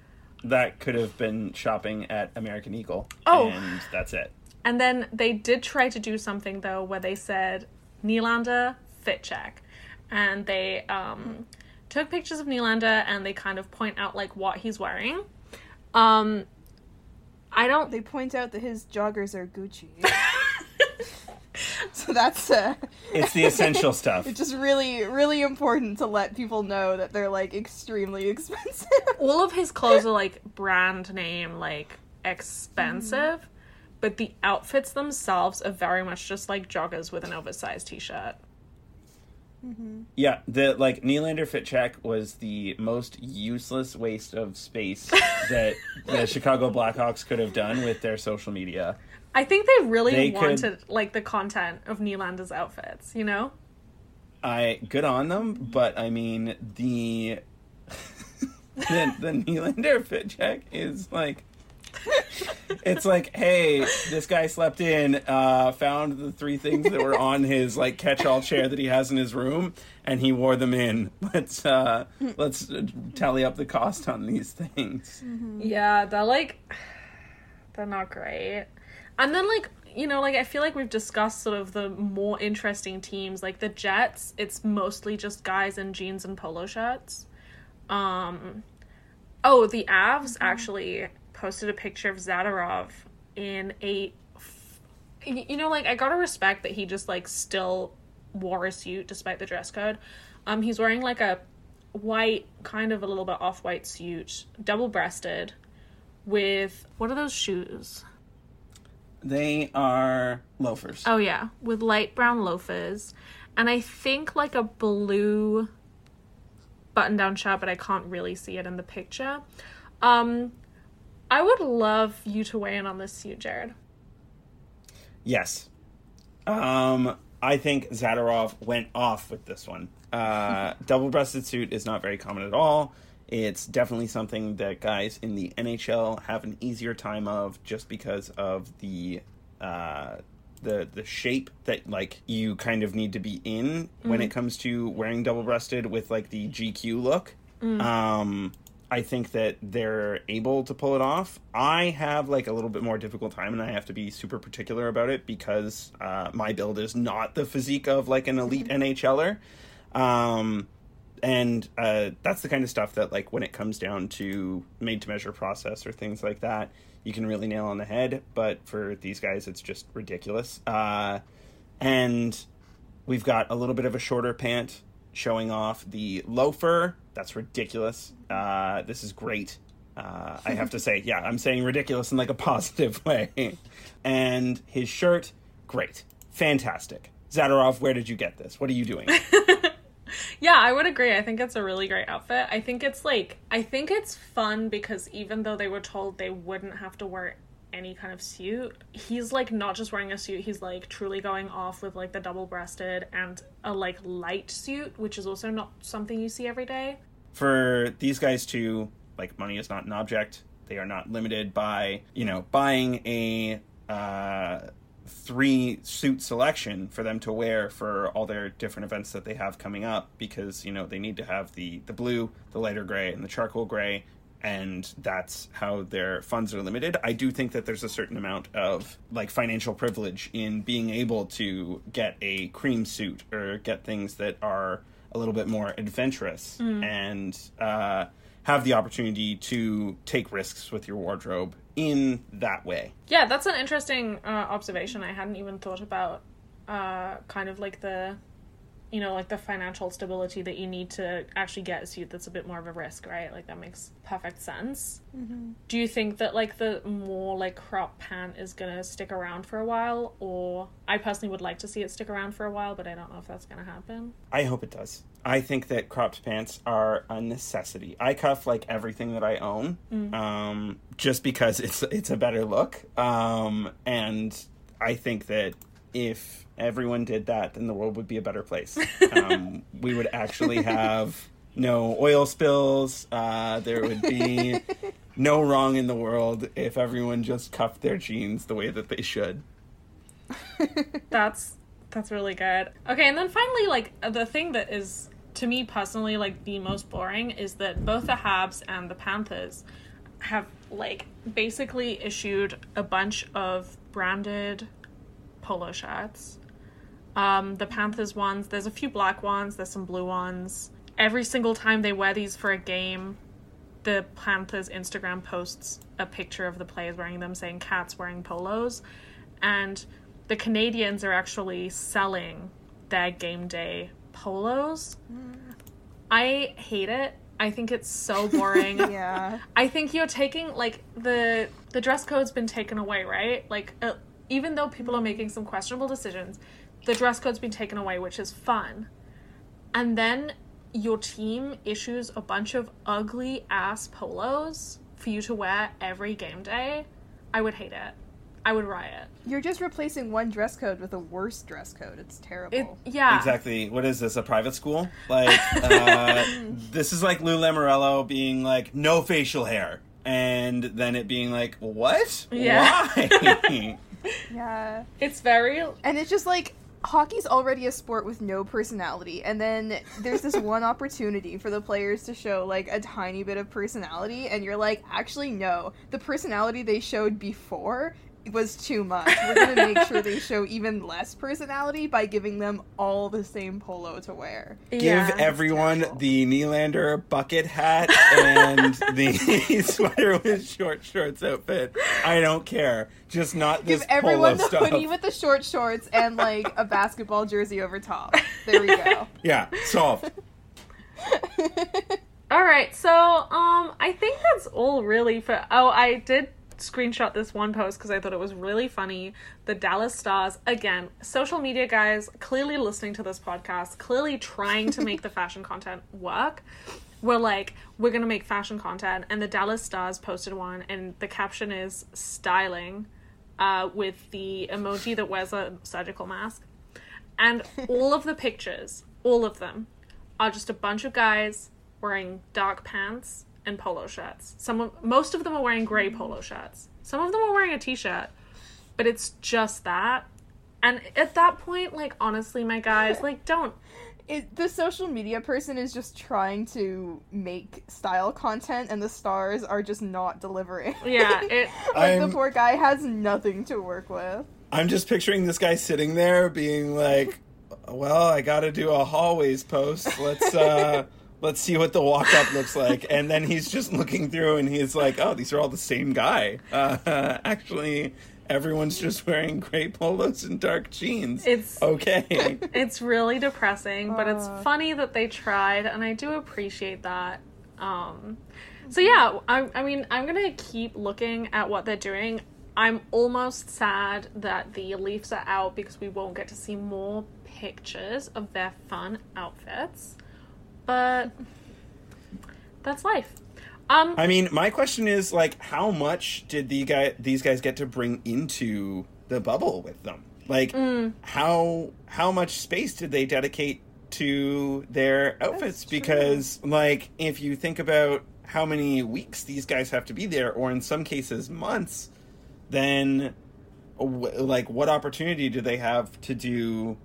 S3: That could have been shopping at American Eagle.
S1: Oh.
S3: And that's it.
S1: And then they did try to do something though where they said Nylander fit check. And they um took pictures of Nylander and they kind of point out like what he's wearing. Um I don't
S2: They point out that his joggers are Gucci. so that's uh,
S3: It's the essential stuff.
S2: it's just really, really important to let people know that they're like extremely expensive.
S1: all of his clothes are like brand name like expensive, but the outfits themselves are very much just like joggers with an oversized t-shirt.
S3: Yeah, the like Nylander fit check was the most useless waste of space that the Chicago Blackhawks could have done with their social media.
S1: I think they really
S3: They could-
S1: wanted like the content of Nylander's outfits, you know?
S3: I good on them, but I mean the the, the Nylander fit check is like it's like, hey, this guy slept in, uh, found the three things that were on his like catch-all chair that he has in his room, and he wore them in. Let's uh, let's tally up the cost on these things.
S1: Yeah, they're like they're not great. And then like you know, like I feel like we've discussed sort of the more interesting teams, like the Jets. It's mostly just guys in jeans and polo shirts. Um, oh, the Avs actually posted a picture of Zadorov in a. f- You know, like I gotta respect that he just like still wore a suit despite the dress code. Um, he's wearing like a white, kind of a little bit off white suit, double breasted, with what are those shoes?
S3: They are loafers.
S1: Oh yeah, with light brown loafers, and I think like a blue button-down shirt, but I can't really see it in the picture. Um, I would love you to weigh in on this suit, Jared.
S3: Yes. Um, I think Zadorov went off with this one. Uh, double breasted suit is not very common at all. It's definitely something that guys in the NHL have an easier time of just because of the uh, the the shape that like you kind of need to be in when it comes to wearing double breasted with like the GQ look. Um, I think that they're able to pull it off. I have like a little bit more difficult time, and I have to be super particular about it because uh, my build is not the physique of like an elite NHLer. Um, and uh, that's the kind of stuff that like when it comes down to made to measure process or things like that, you can really nail on the head. But for these guys, it's just ridiculous. Uh, and we've got a little bit of a shorter pant showing off the loafer. That's ridiculous. Uh, this is great. Uh, I have to say, yeah, I'm saying ridiculous in like a positive way. And his shirt, great, fantastic. Zadorov, where did you get this? What are you doing?
S1: Yeah, I would agree. I think it's a really great outfit. I think it's like I think it's fun because even though they were told they wouldn't have to wear any kind of suit, he's like not just wearing a suit, he's like truly going off with like the double breasted and a like light suit, which is also not something you see every day.
S3: for these guys too, like money is not an object. They are not limited by you know buying a uh, three suit selection for them to wear for all their different events that they have coming up because you know they need to have the the blue, the lighter gray, and the charcoal gray. and that's how their funds are limited. I do think that there's a certain amount of like financial privilege in being able to get a cream suit or get things that are a little bit more adventurous and uh, have the opportunity to take risks with your wardrobe in that way.
S1: Yeah, that's an interesting uh, observation. I hadn't even thought about uh, kind of like the, you know, like the financial stability that you need to actually get a suit that's a bit more of a risk, right? Like that makes perfect sense. Do you think that like the more like crop pant is gonna stick around for a while, or I personally would like to see it stick around for a while, but I don't know if that's gonna happen.
S3: I hope it does. I think that cropped pants are a necessity. I cuff like everything that I own, um, just because it's it's a better look, um, and I think that if everyone did that, then the world would be a better place. Um, we would actually have no oil spills. Uh, there would be no wrong in the world if everyone just cuffed their jeans the way that they should.
S1: That's that's really good. Okay, and then finally, like the thing that is to me personally like the most boring is that both the Habs and the Panthers have like basically issued a bunch of branded polo shirts. Um, the Panthers ones, there's a few black ones, there's some blue ones. Every single time they wear these for a game, the Panthers Instagram posts a picture of the players wearing them saying cats wearing polos. And the Canadiens are actually selling their game day polos. I hate it. I think it's so boring.
S2: Yeah.
S1: I think you're taking like the the dress code's been taken away, right? Like uh, even though people are making some questionable decisions, the dress code's been taken away, which is fun. And then your team issues a bunch of ugly ass polos for you to wear every game day. I would hate it. I would riot.
S2: You're just replacing one dress code with a worse dress code. It's terrible.
S1: It yeah.
S3: Exactly. What is this? A private school? Like, uh, this is like Lou Lamoriello being like, no facial hair. And then it being like, what?
S1: Yeah.
S3: Why?
S2: yeah.
S1: It's very
S2: And it's just like hockey's already a sport with no personality and then there's this one opportunity for the players to show like a tiny bit of personality and you're like actually no the personality they showed before was too much we're gonna make sure they show even less personality by giving them all the same polo to wear
S3: Give
S1: yeah.
S3: everyone the Nylander bucket hat and the sweater with short shorts outfit. I don't care. Just not this
S2: give everyone
S3: polo
S2: the
S3: stuff.
S2: hoodie with the short shorts and like a basketball jersey over top there we go
S3: yeah, solved.
S1: All right, so um, I think that's all really for. Oh, I did screenshot this one post because I thought it was really funny. The Dallas Stars again, social media guys, clearly listening to this podcast, clearly trying to make the fashion content work. We're like, we're gonna make fashion content, and the Dallas Stars posted one, and the caption is styling, uh, with the emoji that wears a surgical mask, and all of the pictures, all of them, are just a bunch of guys wearing dark pants and polo shirts. Some of, most of them are wearing gray polo shirts. Some of them are wearing a t-shirt, but it's just that. And at that point, like honestly, my guys, like don't.
S2: it, the social media person is just trying to make style content and the stars are just not delivering.
S1: Yeah, it.
S2: like
S3: I'm-
S2: the poor guy has nothing to work with.
S3: I'm just picturing this guy sitting there being like, "Well, I got to do a hallways post. Let's uh let's see what the walk up looks like." And then he's just looking through and he's like, "Oh, these are all the same guy. Uh, actually, everyone's just wearing gray polos and dark jeans."
S1: It's
S3: okay.
S1: it's really depressing, but it's
S2: Uh.
S1: funny that they tried, and I do appreciate that. Um, so yeah, I, I mean, I'm gonna keep looking at what they're doing. I'm almost sad that the Leafs are out because we won't get to see more pictures of their fun outfits, but that's life. Um,
S3: I mean, my question is like, how much did the guy these guys get to bring into the bubble with them? Like,
S1: Mm.
S3: how how much space did they dedicate to their outfits? Because, like, if you think about how many weeks these guys have to be there, or in some cases months, then like, what opportunity do they have to do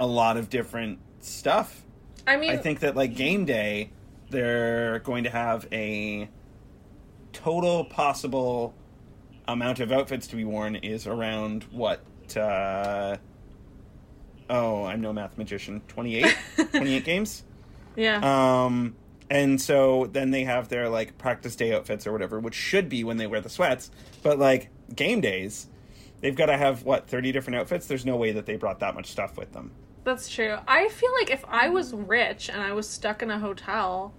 S3: a lot of different stuff?
S1: I mean,
S3: I think that like game day, they're going to have a total possible amount of outfits to be worn is around what? Uh, oh, I'm no math magician. 28? 28 games?
S1: Yeah.
S3: Um, and so then they have their like practice day outfits or whatever, which should be when they wear the sweats. But like game days, they've got to have what thirty different outfits. There's no way that they brought that much stuff with them.
S1: That's true. I feel like if I was rich and I was stuck in a hotel,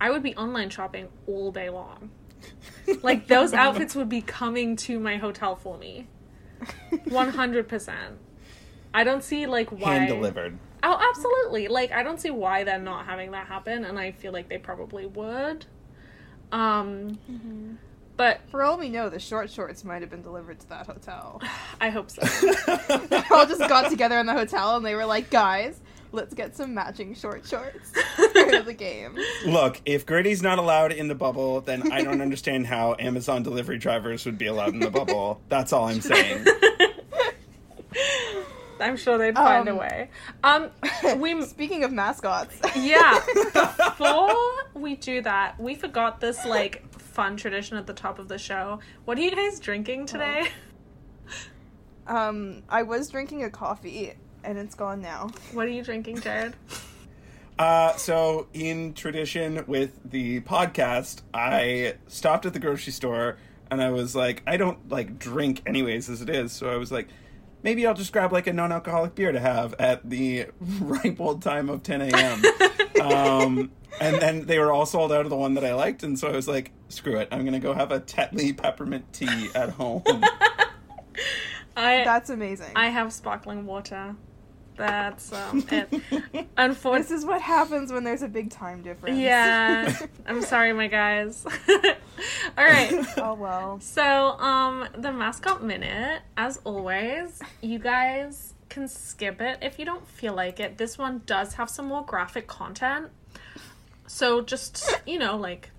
S1: I would be online shopping all day long. Like those outfits would be coming to my hotel for me. 100%. I don't see like why
S3: Hand delivered.
S1: Oh, absolutely. Like I don't see why they're not having that happen and I feel like they probably would. Um but
S2: For all we know, the short shorts might have been delivered to that hotel.
S1: I hope so.
S2: they all just got together in the hotel and they were like, guys, let's get some matching short shorts for the game.
S3: Look, if Gritty's not allowed in the bubble, then I don't understand how Amazon delivery drivers would be allowed in the bubble. That's all I'm saying.
S1: I'm sure they'd find a
S2: Um,
S1: way. Um we
S2: Speaking of mascots,
S1: Yeah. Before we do that, we forgot this like fun tradition at the top of the show. What are you guys drinking today?
S2: um, I was drinking a coffee and it's gone now.
S1: What are you drinking, Jared?
S3: Uh, so, in tradition with the podcast, I stopped at the grocery store and I was like, I don't like drink anyways as it is. So I was like, maybe I'll just grab like a non alcoholic beer to have at the ripe old time of 10 a.m. um, and then they were all sold out of the one that I liked. And so I was like, screw it. I'm going to go have a Tetley peppermint tea at home.
S1: I
S2: That's amazing.
S1: I have sparkling water. That's um it. Unfortunately,
S2: this is what happens when there's a big time difference.
S1: yeah. I'm sorry, my guys. All right.
S2: oh well.
S1: So, um, the mascot minute, as always, you guys can skip it if you don't feel like it. This one does have some more graphic content. So, just, you know, like,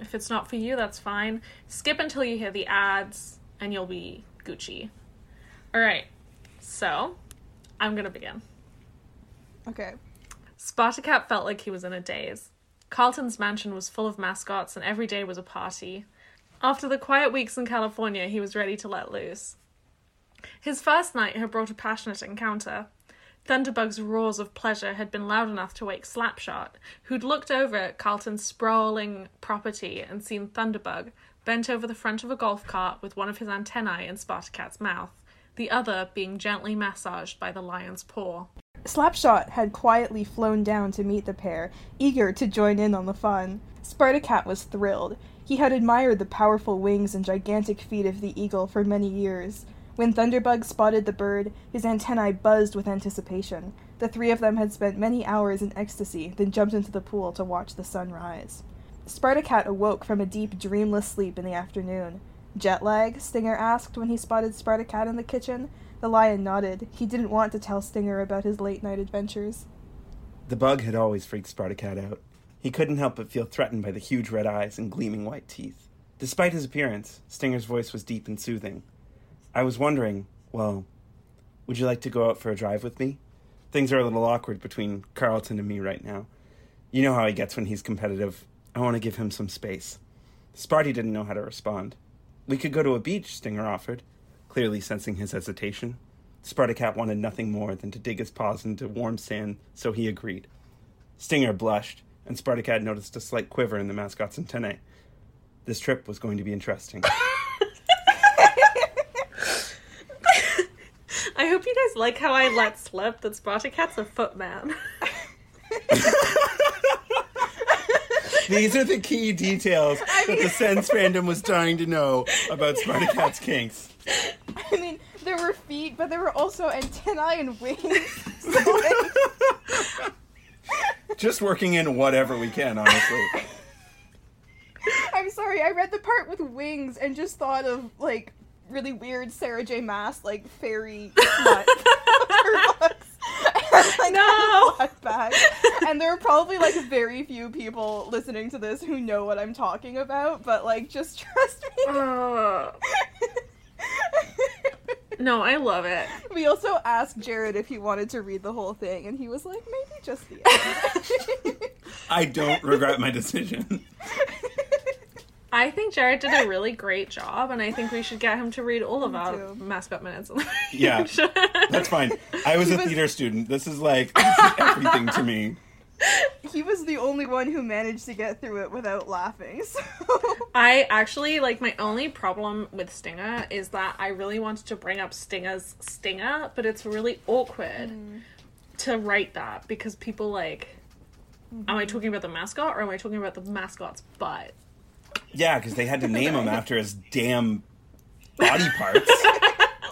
S1: if it's not for you, that's fine. Skip until you hear the ads, and you'll be Gucci. All right. So, I'm gonna begin.
S2: Okay.
S1: Spartacat felt like he was in a daze. Carlton's mansion was full of mascots, and every day was a party. After the quiet weeks in California, he was ready to let loose. His first night had brought a passionate encounter. Thunderbug's roars of pleasure had been loud enough to wake Slapshot, who'd looked over at Carlton's sprawling property and seen Thunderbug, bent over the front of a golf cart with one of his antennae in Spartacat's mouth, the other being gently massaged by the lion's paw.
S2: Slapshot had quietly flown down to meet the pair, eager to join in on the fun. Spartacat was thrilled. He had admired the powerful wings and gigantic feet of the eagle for many years. When Thunderbug spotted the bird, his antennae buzzed with anticipation. The three of them had spent many hours in ecstasy, then jumped into the pool to watch the sun rise. Spartacat awoke from a deep, dreamless sleep in the afternoon. Jet lag? Stinger asked when he spotted Spartacat in the kitchen. The lion nodded. He didn't want to tell Stinger about his late night adventures.
S3: The bug had always freaked Spartacat out. He couldn't help but feel threatened by the huge red eyes and gleaming white teeth. Despite his appearance, Stinger's voice was deep and soothing. I was wondering, well, would you like to go out for a drive with me? Things are a little awkward between Carlton and me right now. You know how he gets when he's competitive. I want to give him some space. Sparty didn't know how to respond. We could go to a beach, Stinger offered, clearly sensing his hesitation. Spartacat wanted nothing more than to dig his paws into warm sand, so he agreed. Stinger blushed, and Spartacat noticed a slight quiver in the mascot's antennae. This trip was going to be interesting.
S1: I hope you guys like how I let slip that Spartacat's a footman.
S3: These are the key details that the Sens fandom was dying to know about Spartacat's kinks.
S2: I mean, there were feet, but there were also antennae and wings. So, like,
S3: Just working in whatever we can, honestly.
S2: I'm sorry, I read the part with wings and just thought of like really weird Sarah J. Maas like fairy like,
S1: No!
S2: flashback. And there are probably like very few people listening to this who know what I'm talking about, but like just trust me.
S1: Uh, no, I love it.
S2: We also asked Jared if he wanted to read the whole thing, and he was like, maybe just the end.
S3: I don't regret my decision.
S1: I think Jared did a really great job, and I think we should get him to read all of
S2: Me
S1: our
S2: too.
S1: mascot minutes.
S3: Yeah. That's fine. I was a
S2: was-
S3: theater student. This is like this is everything to me.
S2: He was the only one who managed to get through it without laughing. So
S1: I actually like my only problem with Stinger is that I really wanted to bring up Stinger's Stinger, but it's really awkward mm. to write that because people like. Am I mm-hmm. talking about the mascot or am I talking about the mascot's butt?
S3: Yeah, because they had to name him after his damn body parts.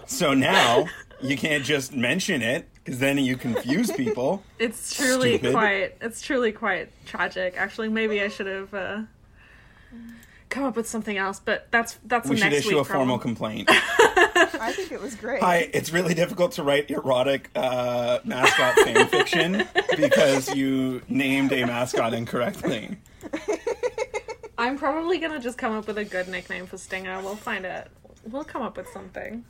S3: so now you can't just mention it because then you confuse people.
S1: It's truly
S3: Stupid.
S1: quite. It's truly quite tragic. Actually, maybe I should have uh, come up with something else. But that's that's
S3: We
S1: a
S3: should
S1: next
S3: issue
S1: week
S3: a formal complaint.
S2: I think it was great.
S3: Hi, it's really difficult to write erotic uh, mascot fan fiction because you named a mascot incorrectly.
S1: I'm probably gonna just come up with a good nickname for Stinger. We'll find it. We'll come up with something.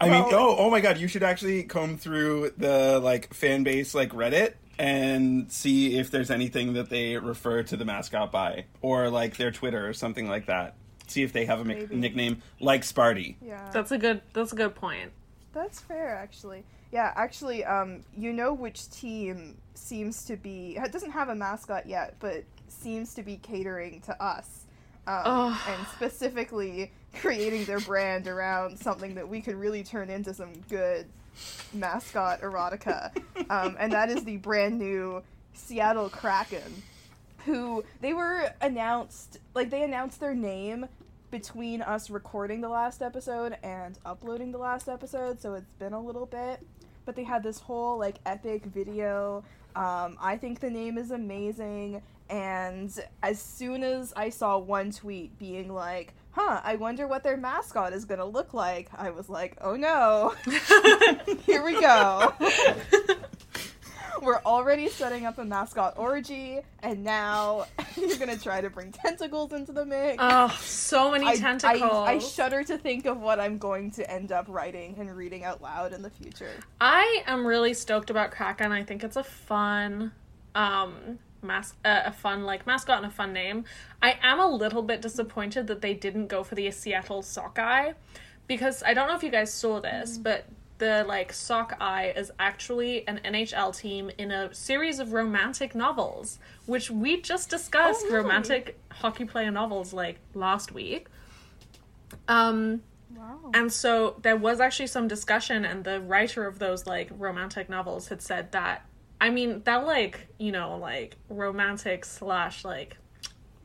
S3: I mean, oh, oh my god, you should actually comb through the like fan base like Reddit and see if there's anything that they refer to the mascot by or like their Twitter or something like that. See if they have a mic- nickname like Sparty.
S2: yeah.
S1: That's a good. That's a good point.
S2: That's fair, actually. Yeah, actually, um, you know which team seems to be doesn't have a mascot yet, but seems to be catering to us, um, and specifically creating their brand around something that we could really turn into some good mascot erotica, um, and that is the brand new Seattle Kraken, who they were announced like they announced their name between us recording the last episode and uploading the last episode, so it's been a little bit. But they had this whole like epic video. Um, I think the name is amazing, and as soon as I saw one tweet being like, "Huh, I wonder what their mascot is gonna look like," I was like, "Oh no, here we go." We're already setting up a mascot orgy, and now you're gonna try to bring tentacles into the mix.
S1: Oh, so many
S2: I,
S1: tentacles.
S2: I, I shudder to think of what I'm going to end up writing and reading out loud in the future.
S1: I am really stoked about Kraken. I think it's a fun, um, mas- uh, a fun like mascot and a fun name. I am a little bit disappointed that they didn't go for the Seattle Sockeye, because I don't know if you guys saw this, but the like Sockeye is actually an NHL team in a series of romantic novels, which we just discussed
S2: Oh, really?
S1: romantic hockey player novels like last week. Um,
S2: Wow.
S1: and so there was actually some discussion, and the writer of those like romantic novels had said that. I mean, that like you know like romantic slash like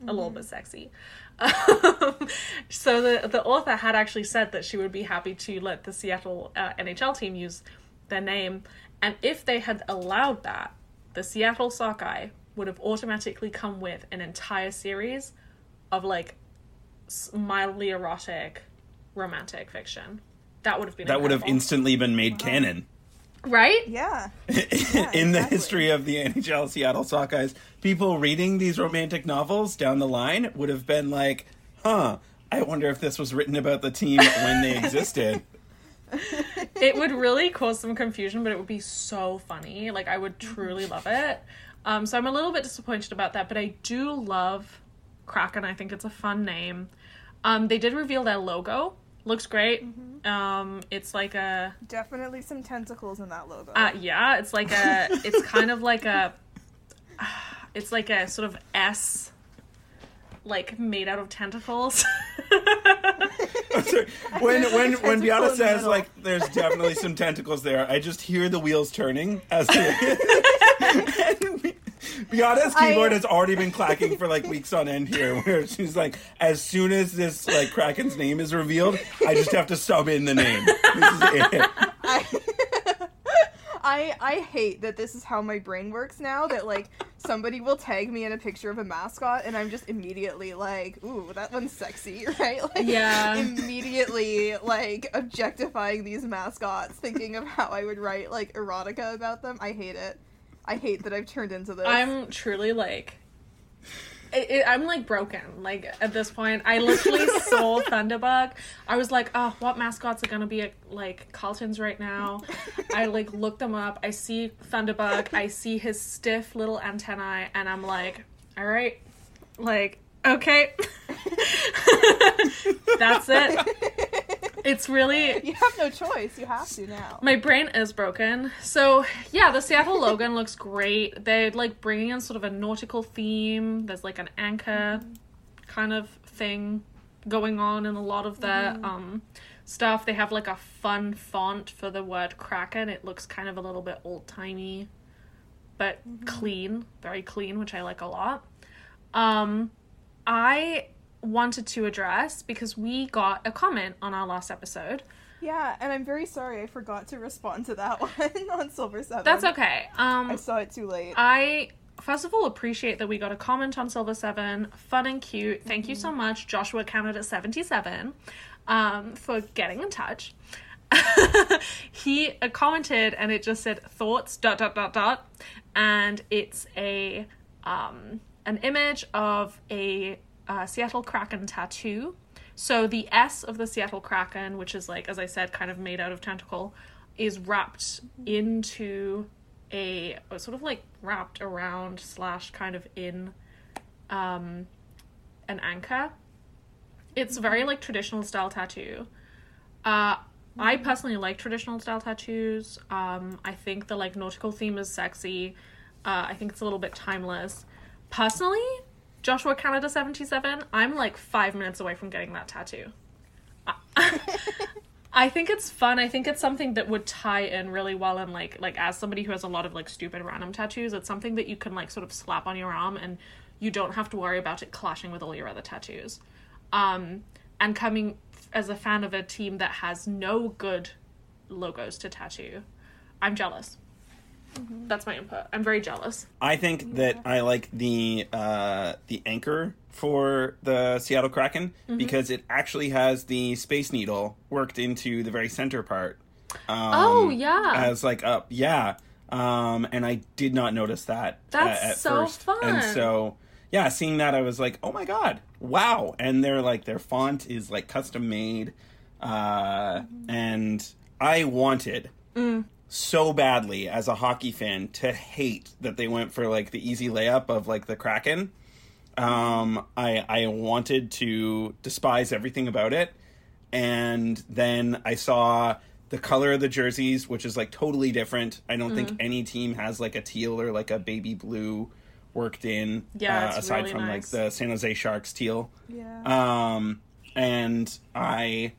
S1: a little bit sexy. Um, so the the author had actually said that she would be happy to let the Seattle uh, NHL team use their name, and if they had allowed that, the Seattle Sockeye would have automatically come with an entire series of like s- mildly erotic romantic fiction. That would have been
S3: That would have instantly been made canon.
S1: Right.
S2: Yeah.
S3: in
S2: exactly.
S3: the history of the NHL Seattle Sockeyes, people reading these romantic novels down the line would have been like, huh, I wonder if this was written about the team when they existed.
S1: it would really cause some confusion, but it would be so funny. Like I would
S2: Mm-hmm.
S1: truly love it. Um, so I'm a little bit disappointed about that, but I do love Kraken. I think it's a fun name. Um, they did reveal their logo. Looks great.
S2: Mm-hmm.
S1: Um, it's like a
S2: Definitely some tentacles in that logo.
S1: uh, yeah. It's like a. It's kind of like a. It's like a sort of S, like made out of tentacles.
S3: Sorry. when when when
S2: Tentacle in
S3: Beata
S2: the
S3: says
S2: middle.
S3: like there's definitely some tentacles there, I just hear the wheels turning as and Beata's
S2: I-
S3: keyboard has already been clacking for like weeks on end here, where she's like, as soon as this like Kraken's name is revealed, I just have to sub in the name. This is it.
S2: I, I I hate that this is how my brain works now. That like somebody will tag me in a picture of a mascot, and I'm just immediately like, "Ooh, that one's sexy," right? Like,
S1: Yeah.
S2: Immediately like objectifying these mascots, thinking of how I would write like erotica about them. I hate it. I hate that I've turned into this.
S1: I'm truly like, it, it, I'm like broken. Like at this point, I literally saw Thunderbug. I was like, oh, what mascots are gonna be at like Carlton's right now? I like look them up. I see Thunderbug. I see his stiff little antennae, and I'm like, all right, like okay. That's it. It's really
S2: You have no choice. You have to now.
S1: my brain is broken. So yeah, the Seattle Logan looks great. They're like bringing in sort of a nautical theme. There's like an anchor kind of thing going on in a lot of their um stuff. They have like a fun font for the word kraken. It looks kind of a little bit old timey, but clean, very clean, which I like a lot. Um, I wanted to address because we got a comment on our last episode.
S2: Yeah, and I'm very sorry I forgot to respond to that one on Silver Seven.
S1: That's okay. Um,
S2: I saw it too late.
S1: I first of all appreciate that we got a comment on Silver Seven, fun and cute. Thank you so much, Joshua Canada seventy seven, um, for getting in touch. he uh, commented and it just said thoughts dot dot dot dot, and it's a um an image of a uh, Seattle Kraken tattoo. So the S of the Seattle Kraken, which is like as I said, kind of made out of tentacle, is wrapped into a sort of like wrapped around slash kind of in um an anchor. It's very like traditional style tattoo. Uh i personally like traditional style tattoos. Um i think the like nautical theme is sexy. Uh i think it's a little bit timeless. Personally joshua canada 77 i'm like five minutes away from getting that tattoo I think it's fun. I think it's something that would tie in really well and like like as somebody who has a lot of like stupid random tattoos, it's something that you can like sort of slap on your arm and you don't have to worry about it clashing with all your other tattoos. Um and coming as a fan of a team that has no good logos to tattoo, I'm jealous. That's my input. I'm very jealous.
S3: I think that I like the uh, the anchor for the Seattle Kraken because it actually has the Space Needle worked into the very center part. Um,
S1: Oh, yeah.
S3: as like up, yeah. Um, and I did not notice that
S1: That's
S3: at, at
S1: so
S3: first,
S1: fun.
S3: and so yeah, seeing that I was like, oh my god, wow! And they're like their font is like custom made, uh, and I wanted
S1: Mm.
S3: So badly as a hockey fan to hate that they went for like the easy layup of like the Kraken. Um, I I wanted to despise everything about it, and then I saw the color of the jerseys, which is like totally different. I don't
S1: Mm.
S3: think any team has like a teal or like a baby blue worked in.
S1: Yeah,
S3: uh, aside
S1: really
S3: from
S1: nice.
S3: like the San Jose Sharks teal.
S2: yeah.
S3: Um, and I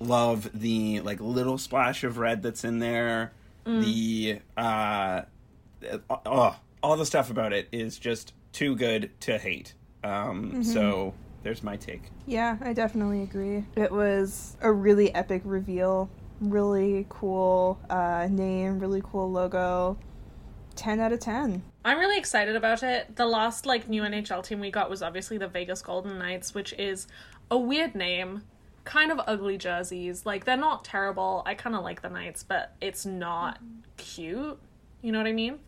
S3: love the like little splash of red that's in there. The uh, oh, all the stuff about it is just too good to hate. Um, so there's my take.
S2: Yeah, I definitely agree. It was a really epic reveal. Really cool uh, name, really cool logo. 10 out of 10.
S1: I'm really excited about it. The last like new NHL team we got was obviously the Vegas Golden Knights, which is a weird name, kind of ugly jerseys. Like they're not terrible. I kind of like the Knights, but it's not cute. You know what I mean?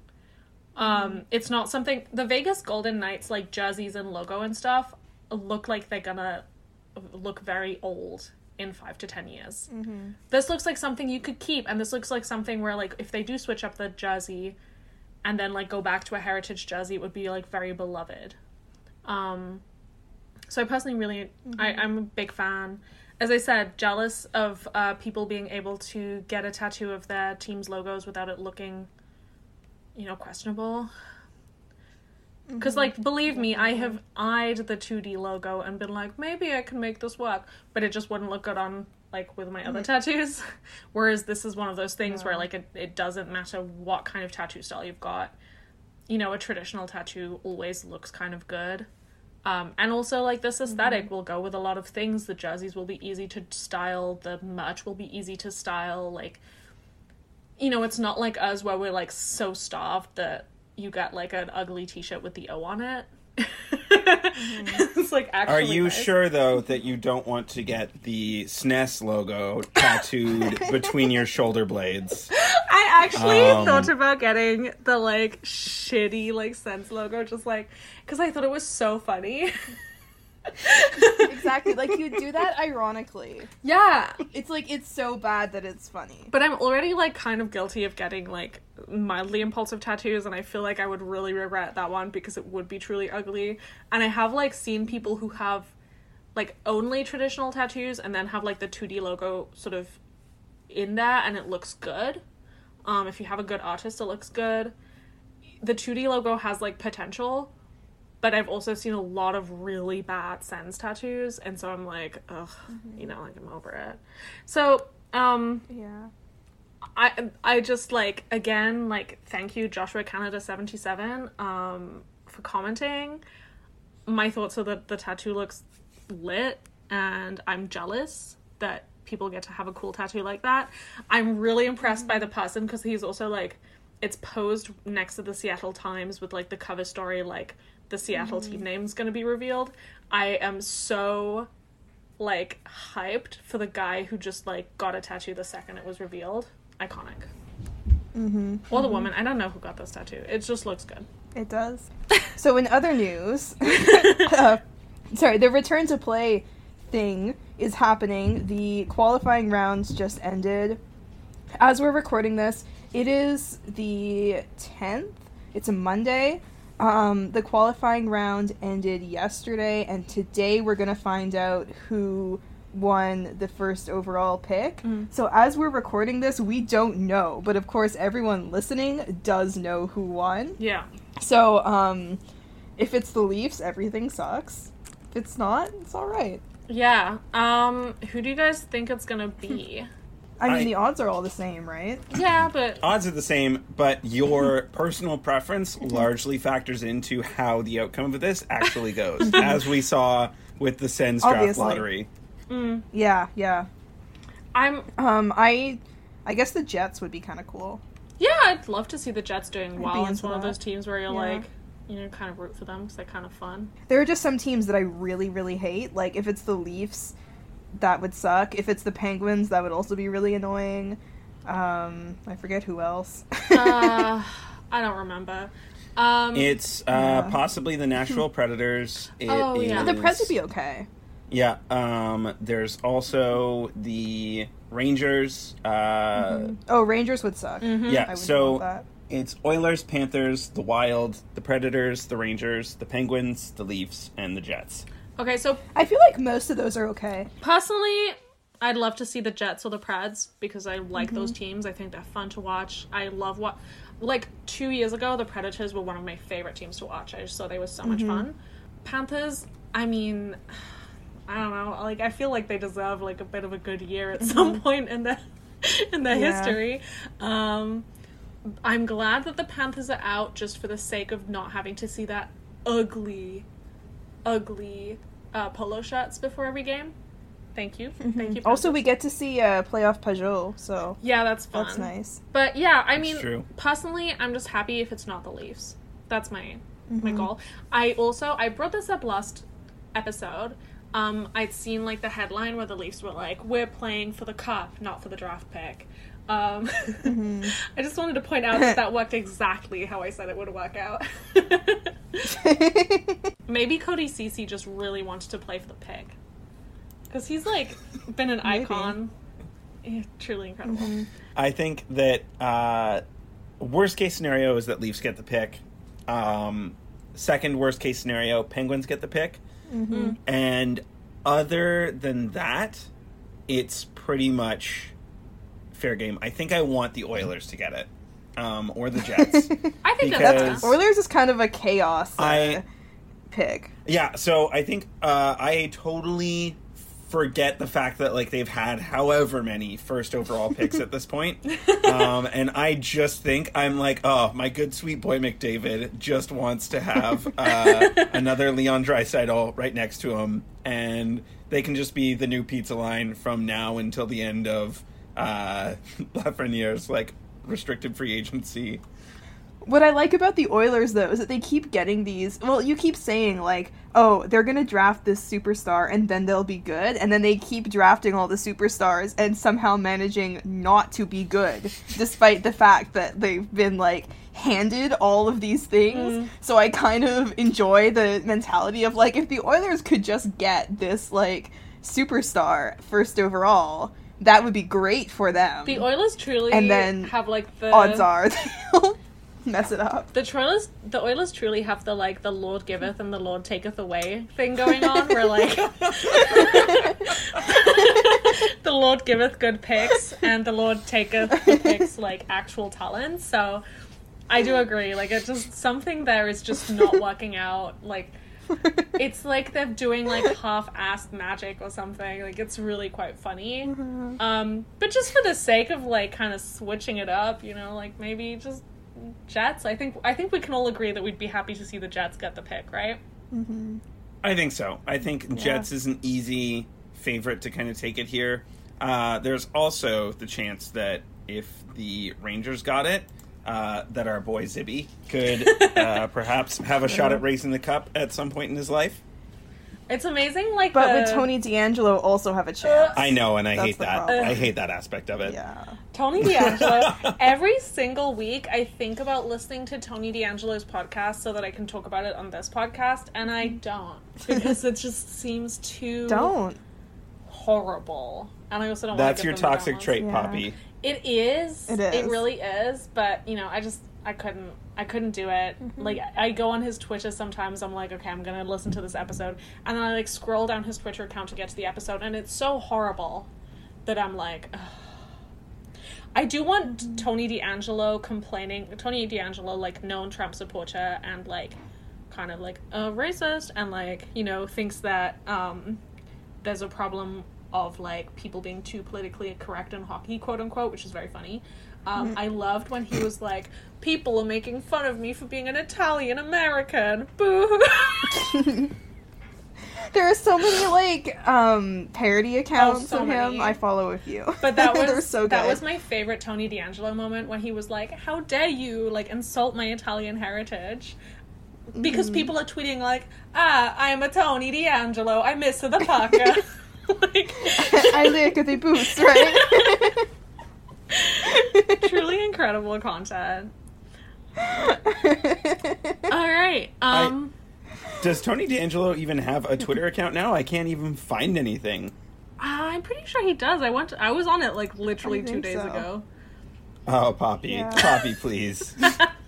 S1: Um, it's not something the Vegas Golden Knights like jerseys and logo and stuff look like they're gonna look very old in five to ten years. This looks like something you could keep, and this looks like something where like if they do switch up the jersey, and then like go back to a heritage jersey, it would be like very beloved. Um, so I personally really, I, mm-hmm. I'm a big fan. As I said, jealous of uh, people being able to get a tattoo of their team's logos without it looking, you know, questionable. Because, like, mm-hmm. believe me, I mm-hmm. have eyed the 2D logo and been like, maybe I can make this work, but it just wouldn't look good on, like, with my other tattoos. Whereas this is one of those things where, like, it, it doesn't matter what kind of tattoo style you've got. You know, a traditional tattoo always looks kind of good. Um, and also, like, this esthetic will go with a lot of things. The jerseys will be easy to style, the merch will be easy to style. Like, you know, it's not like us where we're, like, so starved that you got, like, an ugly t shirt with the O on it. it's like actually.
S3: Are you
S1: nice.
S3: sure though that you don't want to get the Sens logo tattooed between your shoulder blades?
S1: I actually
S3: Um,
S1: thought about getting the like shitty like Sens logo, just like because I thought it was so funny.
S2: Exactly. like you do that ironically.
S1: yeah,
S2: It's like it's so bad that it's funny.
S1: but I'm already like kind of guilty of getting like mildly impulsive tattoos, and I feel like I would really regret that one because it would be truly ugly. And I have like seen people who have like only traditional tattoos and then have like the 2D logo sort of in there and it looks good. Um, if you have a good artist, it looks good. The 2D logo has like potential, but I've also seen a lot of really bad Sens tattoos, and so I'm like, ugh, you know, like I'm over it. So, um,
S2: Yeah.
S1: I I just like again like thank you Joshua Canada seventy seven um for commenting. My thoughts are that the tattoo looks lit, and I'm jealous that people get to have a cool tattoo like that. I'm really impressed by the person because he's also like it's posed next to the Seattle Times with like the cover story like the Seattle team name's to be revealed. I am so like hyped for the guy who just like got a tattoo the second it was revealed. Iconic.
S2: Mm-hmm.
S1: Or the woman. I don't know who got this tattoo. It just looks good.
S2: It does. so in other news, uh, sorry, the return to play thing is happening. The qualifying rounds just ended. As we're recording this, it is the 10th. It's a Monday. Um, the qualifying round ended yesterday, and today we're going to find out who won the first overall pick.
S1: Mm.
S2: So as we're recording this, we don't know, but of course everyone listening does know who won.
S1: Yeah.
S2: So, um, if it's the Leafs, everything sucks. If it's not, it's all right.
S1: Yeah. Um who do you guys think it's going to be?
S2: I mean,
S3: I-
S2: the odds are all the same, right?
S1: yeah, but
S3: Odds are the same, but your personal preference largely factors into how the outcome of this actually goes, as we saw with the Sens draft
S2: Obviously.
S3: lottery.
S1: mm,
S2: Yeah, yeah.
S1: I'm
S2: Um, I, I guess the Jets would be kind of cool.
S1: yeah, I'd love to see the Jets doing
S2: I'd
S1: well. It's
S2: into
S1: one of those teams where you're
S2: Yeah.
S1: like, you know, kind of root for them because they're kind of fun.
S2: There are just some teams that I really, really hate. Like if it's the Leafs, that would suck. If it's the Penguins, that would also be really annoying. Um, I forget who else.
S1: Uh, I don't remember. Um,
S3: It's uh,
S2: Yeah.
S3: possibly the Nashville Predators. It
S1: Oh, yeah.
S2: the Preds would be okay.
S3: Yeah. Um, there's also the Rangers. Uh,
S2: Oh, Rangers would suck.
S1: mhm.
S3: Yeah.
S2: I would
S3: so
S2: that.
S3: It's Oilers, Panthers, the Wild, the Predators, the Rangers, the Penguins, the Leafs, and the Jets.
S1: Okay, so
S2: I feel like most of those are okay.
S1: Personally, I'd love to see the Jets or the Preds because I like those mhm. teams. I think they're fun to watch. I love what like 2 years ago the Predators were one of my favorite teams to watch. I just thought they were so much mm-hmm. fun. Panthers, I mean, I don't know. Like I feel like they deserve like a bit of a good year at some mm-hmm. point in their in their
S2: Yeah.
S1: history. Um I'm glad that the Panthers are out just for the sake of not having to see that ugly ugly uh, polo shirts before every game. Thank you. Thank you.
S2: Also, we get to see uh, playoff Pageau, so
S1: Yeah, that's fun.
S2: that's nice.
S1: But yeah, I mean,
S3: true.
S1: personally, I'm just happy if it's not the Leafs. That's my my
S2: Mm-hmm.
S1: goal. I also I brought this up last episode. Um, I'd seen like the headline where the Leafs were like, "We're playing for the cup, not for the draft pick." Um,
S2: Mm-hmm.
S1: I just wanted to point out that that worked exactly how I said it would work out. Maybe Cody Cece just really wanted to play for the pig. Because he's like been an
S2: Maybe.
S1: icon. Yeah, truly incredible.
S2: Mm-hmm.
S3: I think that uh, worst case scenario is that Leafs get the pick. Um, second worst case scenario, Penguins get the pick.
S2: Mm-hmm.
S3: And other than that, it's pretty much fair game. I think I want the Oilers to get it, um, or the Jets.
S1: I think
S3: Because-
S1: that's fair.
S2: Oilers is kind of a chaos uh,
S3: I-
S2: pick.
S3: yeah, so I think uh, I totally forget the fact that like they've had however many first overall picks at this point. Um, and I just think I'm like, oh, my good sweet boy McDavid just wants to have uh, another Leon Draisaitl right next to him, and they can just be the new pizza line from now until the end of uh, Lafreniere's like restricted free agency.
S2: What I like about the Oilers though is that they keep getting these. Well, you keep saying like, "Oh, they're going to draft this superstar and then they'll be good." And then they keep drafting all the superstars and somehow managing not to be good despite the fact that they've been like handed all of these things. So I kind of enjoy the mentality of like if the Oilers could just get this like superstar first overall, that would be great for them.
S1: The Oilers truly
S2: And then
S1: have like the
S2: Odds are they'll mess it up.
S1: The Oilers, the Oilers truly have the like the Lord giveth and the Lord taketh away thing going on. Where like the Lord giveth good picks and the Lord taketh the picks like actual talent. So I do agree. Like it just something there is just not working out. Like it's like they're doing like half-assed magic or something. Like it's really quite funny. Um, but just for the sake of like kind of switching it up, you know, like maybe just Jets. I think I think we can all agree that we'd be happy to see the Jets get the pick, right?
S3: I think so. I think Jets is an easy favorite to kind of take it here. Uh, there's also the chance that if the Rangers got it, uh, that our boy Zibby could uh, perhaps have a shot at raising the cup at some point in his life.
S1: It's amazing, like
S2: But
S1: the,
S2: would Tony DeAngelo also have a chance?
S3: I know, and I
S2: That's
S3: hate that.
S2: problem.
S3: I hate that aspect of it.
S2: yeah.
S1: Tony DeAngelo. every single week, I think about listening to Tony DeAngelo's podcast so that I can talk about it on this podcast, and I don't because it just seems too
S2: Don't.
S1: horrible. And I also don't.
S3: That's
S1: wanna
S3: your
S1: them
S3: toxic trait,
S2: Yeah.
S3: Poppy.
S1: It is.
S2: It
S1: It
S2: is.
S1: really is. But you know, I just I couldn't I couldn't do it.
S2: Mm-hmm.
S1: Like I go on his Twitter sometimes. I'm like, okay, I'm gonna listen to this episode, and then I like scroll down his Twitter account to get to the episode, and it's so horrible that I'm like. Ugh. I do want Tony DeAngelo complaining. Tony DeAngelo, like known Trump supporter and like kind of like a racist, and like you know thinks that um, there's a problem of like people being too politically correct in hockey, quote unquote, which is very funny. Um, I loved when he was like, "People are making fun of me for being an Italian American." Boo.
S2: There are so many like um parody accounts
S1: so
S2: of him.
S1: many.
S2: I follow a few.
S1: But that was
S2: so good.
S1: that was my favorite Tony DeAngelo moment when he was like, "How dare you like insult my Italian heritage?" Because
S2: Mm-hmm.
S1: people are tweeting like, "Ah, I'm a Tony DeAngelo. I miss the Parker." Like,
S2: I lick at the boots, right?
S1: truly incredible content. All right. Um.
S3: Does Tony DeAngelo even have a Twitter account now? I can't even find anything.
S1: I'm pretty sure he does. I went. To, I was on it like literally two days
S2: so.
S1: ago.
S3: Oh, Poppy.
S2: Yeah.
S3: Poppy, please.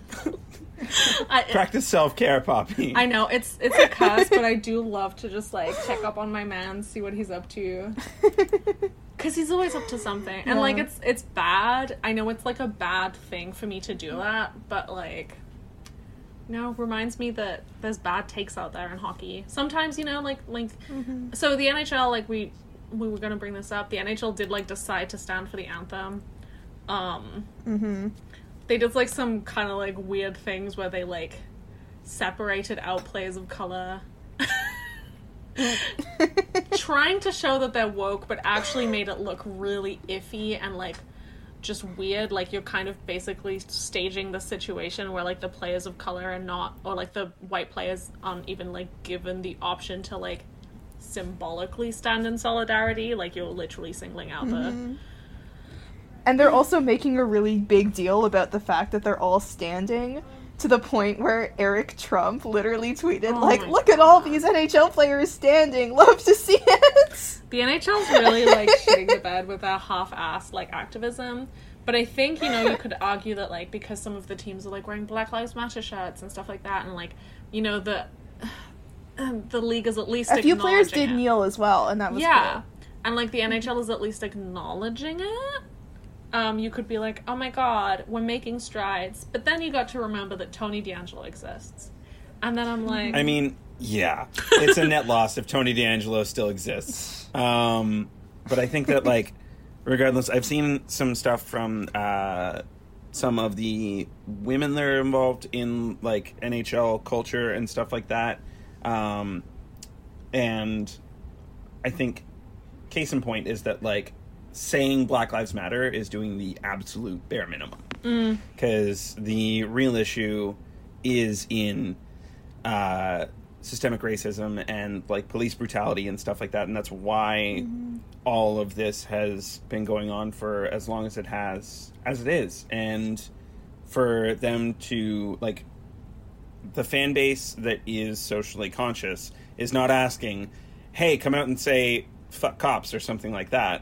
S1: I,
S3: Practice self care, Poppy.
S1: I know it's it's a cuss, but I do love to just like check up on my man, see what he's up to, because he's always up to something. And like it's it's bad. I know it's like a bad thing for me to do that, but like. You know, reminds me that there's bad takes out there in hockey. Sometimes, you know, like like so the NHL, like we we were gonna bring this up. The NHL did like decide to stand for the anthem. Um,
S2: hmm
S1: they did like some kind of like weird things where they like separated out players of color. Trying to show that they're woke but actually made it look really iffy and like just weird. Like you're kind of basically staging the situation where like the players of color are not or like the white players aren't even like given the option to like symbolically stand in solidarity. Like you're literally singling out the mm-hmm.
S2: And they're also making a really big deal about the fact that they're all standing to the point where Eric Trump literally tweeted,
S1: Oh
S2: like, look at all these NHL players standing. Love to see it.
S1: The NHL's really like shitting the bed with their half-assed like activism. But I think you know you could argue that like because some of the teams are like wearing Black Lives Matter shirts and stuff like that, and like you know the um, the league is at least
S2: A few players did
S1: it.
S2: kneel as well, and that was
S1: yeah,
S2: cool.
S1: and like the NHL is at least acknowledging it. Um, you could be like, oh my god, we're making strides, but then you got to remember that Tony DeAngelo exists, and then I'm like,
S3: I mean, yeah, it's a net loss if Tony DeAngelo still exists. Um, but I think that, like, regardless, I've seen some stuff from uh, some of the women that are involved in like NHL culture and stuff like that. Um, and I think case in point is that like saying Black Lives Matter is doing the absolute bare minimum. Because the real issue is in uh, systemic racism and like police brutality and stuff like that, and that's why all of this has been going on for as long as it has, as it is, and for them to like the fan base that is socially conscious is not asking, "Hey, come out and say fuck cops" or something like that.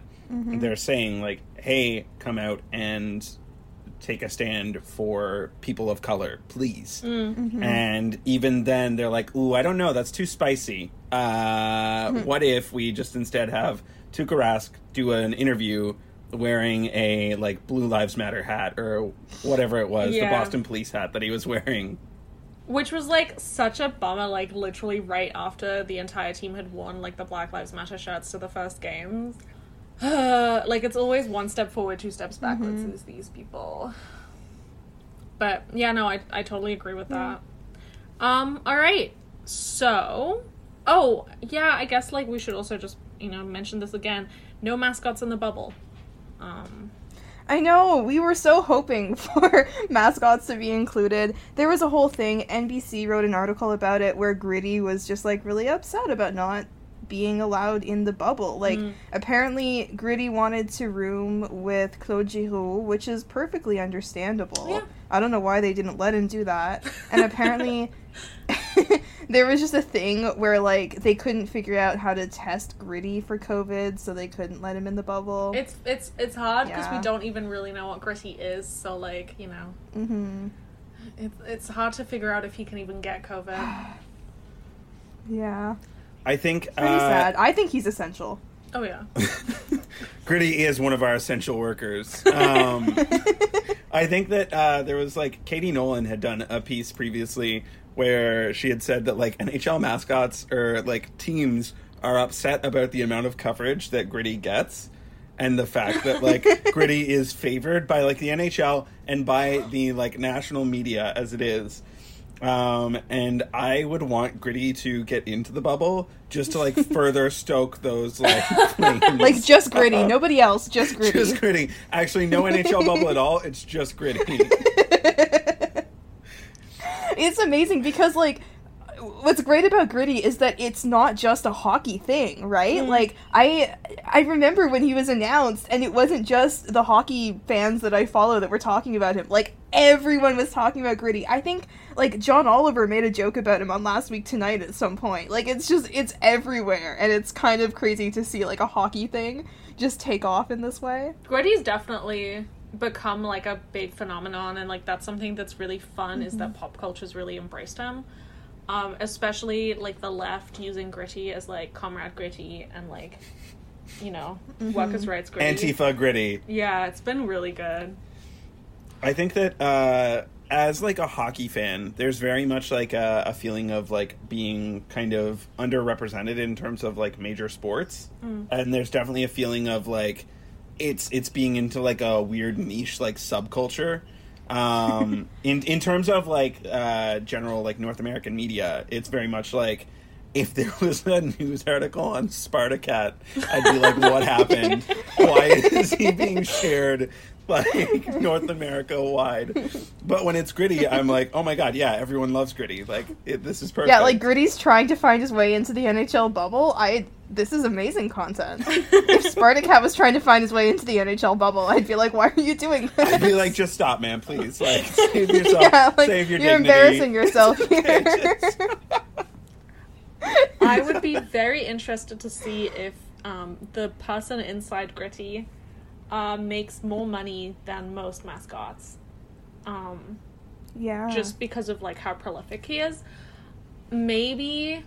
S3: They're saying like, "Hey, come out and take a stand for people of color, please.
S1: Mm.
S3: And even then, they're like, "Ooh, I don't know, that's too spicy. Uh,
S1: Mm-hmm.
S3: What if we just instead have Tuukka Rask do an interview wearing a like Blue Lives Matter hat or whatever it was,
S1: Yeah.
S3: the Boston Police hat that he was wearing."
S1: Which was like such a bummer, like literally right after the entire team had worn like the Black Lives Matter shirts to the first games. like it's always one step forward, two steps backwards is these people. But yeah, no, I I totally agree with that. Um, alright. So oh, yeah, I guess like we should also just, you know, mention this again. No mascots in the bubble. Um
S2: I know, we were so hoping for mascots to be included. There was a whole thing, NBC wrote an article about it where Gritty was just like really upset about not being allowed in the bubble. Like,
S1: Mm.
S2: apparently, Gritty wanted to room with Claude Giroux, which is perfectly understandable.
S1: Yeah.
S2: I don't know why they didn't let him do that. And apparently, there was just a thing where, like, they couldn't figure out how to test Gritty for COVID, so they couldn't let him in the bubble.
S1: it's it's it's hard because
S2: Yeah.
S1: we don't even really know what Gritty is, so like, you know,
S2: hmm
S1: It's it's hard to figure out if he can even get COVID.
S2: Yeah.
S3: I think
S2: Pretty
S3: uh,
S2: sad. I think he's essential.
S1: Oh yeah.
S3: Gritty is one of our essential workers. Um, I think that uh, there was like Katie Nolan had done a piece previously where she had said that like NHL mascots or like teams are upset about the amount of coverage that Gritty gets and the fact that like Gritty is favored by like the NHL and by the like national media as it is. Um, and I would want Gritty to get into the bubble just to like further stoke those like.
S2: Like just gritty, nobody else, just gritty.
S3: Just gritty. Actually, no NHL bubble at all. It's just gritty.
S2: it's amazing because like what's great about gritty is that it's not just a hockey thing right? Mm. Like i i remember when he was announced and it wasn't just the hockey fans that i follow that were talking about him. Like everyone was talking about gritty. I think like john oliver made a joke about him on last week tonight at some point. Like it's just it's everywhere and it's kind of crazy to see like a hockey thing just take off in this way.
S1: Gritty's definitely become like a big phenomenon and like that's something that's really fun is that mm-hmm. pop culture's really embraced him. Um, especially like the left using gritty as like comrade gritty and like you know, workers' rights gritty.
S3: Antifa gritty.
S1: Yeah, it's been really good.
S3: I think that uh, as like a hockey fan, there's very much like a, a feeling of like being kind of underrepresented in terms of like major sports, and there's definitely a feeling of like it's it's being into like a weird niche like subculture. Um, in in terms of like uh, general like North American media, it's very much like. If there was a news article on Spartacat, I'd be like, "What happened? Why is he being shared like North America wide?" But when it's gritty, I'm like, "Oh my god, yeah, everyone loves gritty. Like, it, this is perfect."
S2: yeah like gritty's trying to find his way into the nhl bubble i this is amazing content if Spartacat was trying to find his way into the NHL bubble, I'd be like, "Why are you doing this?"
S3: I'd be like, "Just stop, man, please. Like, save yourself.
S2: yeah, like
S3: save your
S2: you're
S3: dignity."
S2: embarrassing yourself here.
S3: Just-
S1: I would be very interested to see if um, the person inside Gritty uh, makes more money than most mascots. Um,
S2: yeah,
S1: just because of like how prolific he is. Maybe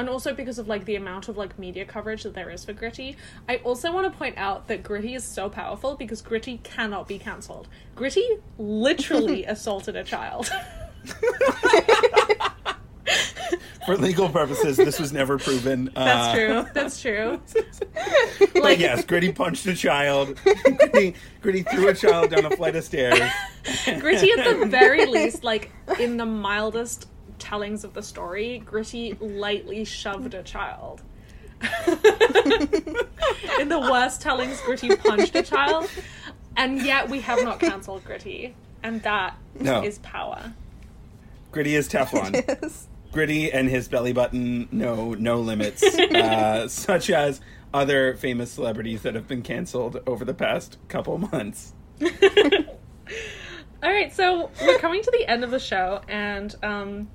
S1: and also because of like the amount of like media coverage that there is for Gritty. I also want to point out that Gritty is so powerful because Gritty cannot be cancelled. Gritty literally assaulted a child.
S3: For legal purposes, this was never proven.
S1: That's
S3: Uh,
S1: true. That's true. Like
S3: yes, Gritty punched a child. Gritty, Gritty threw a child down a flight of stairs.
S1: Gritty at the very least, like in the mildest tellings of the story, Gritty lightly shoved a child. in the worst tellings, Gritty punched a child, and yet we have not cancelled Gritty, and that is
S3: No.
S1: power.
S3: Gritty is Teflon.
S2: Yes.
S3: Gritty and his belly button know no limits, uh, such as other famous celebrities that have been canceled over the past couple months.
S1: All right, so we're coming to the end of the show, and um,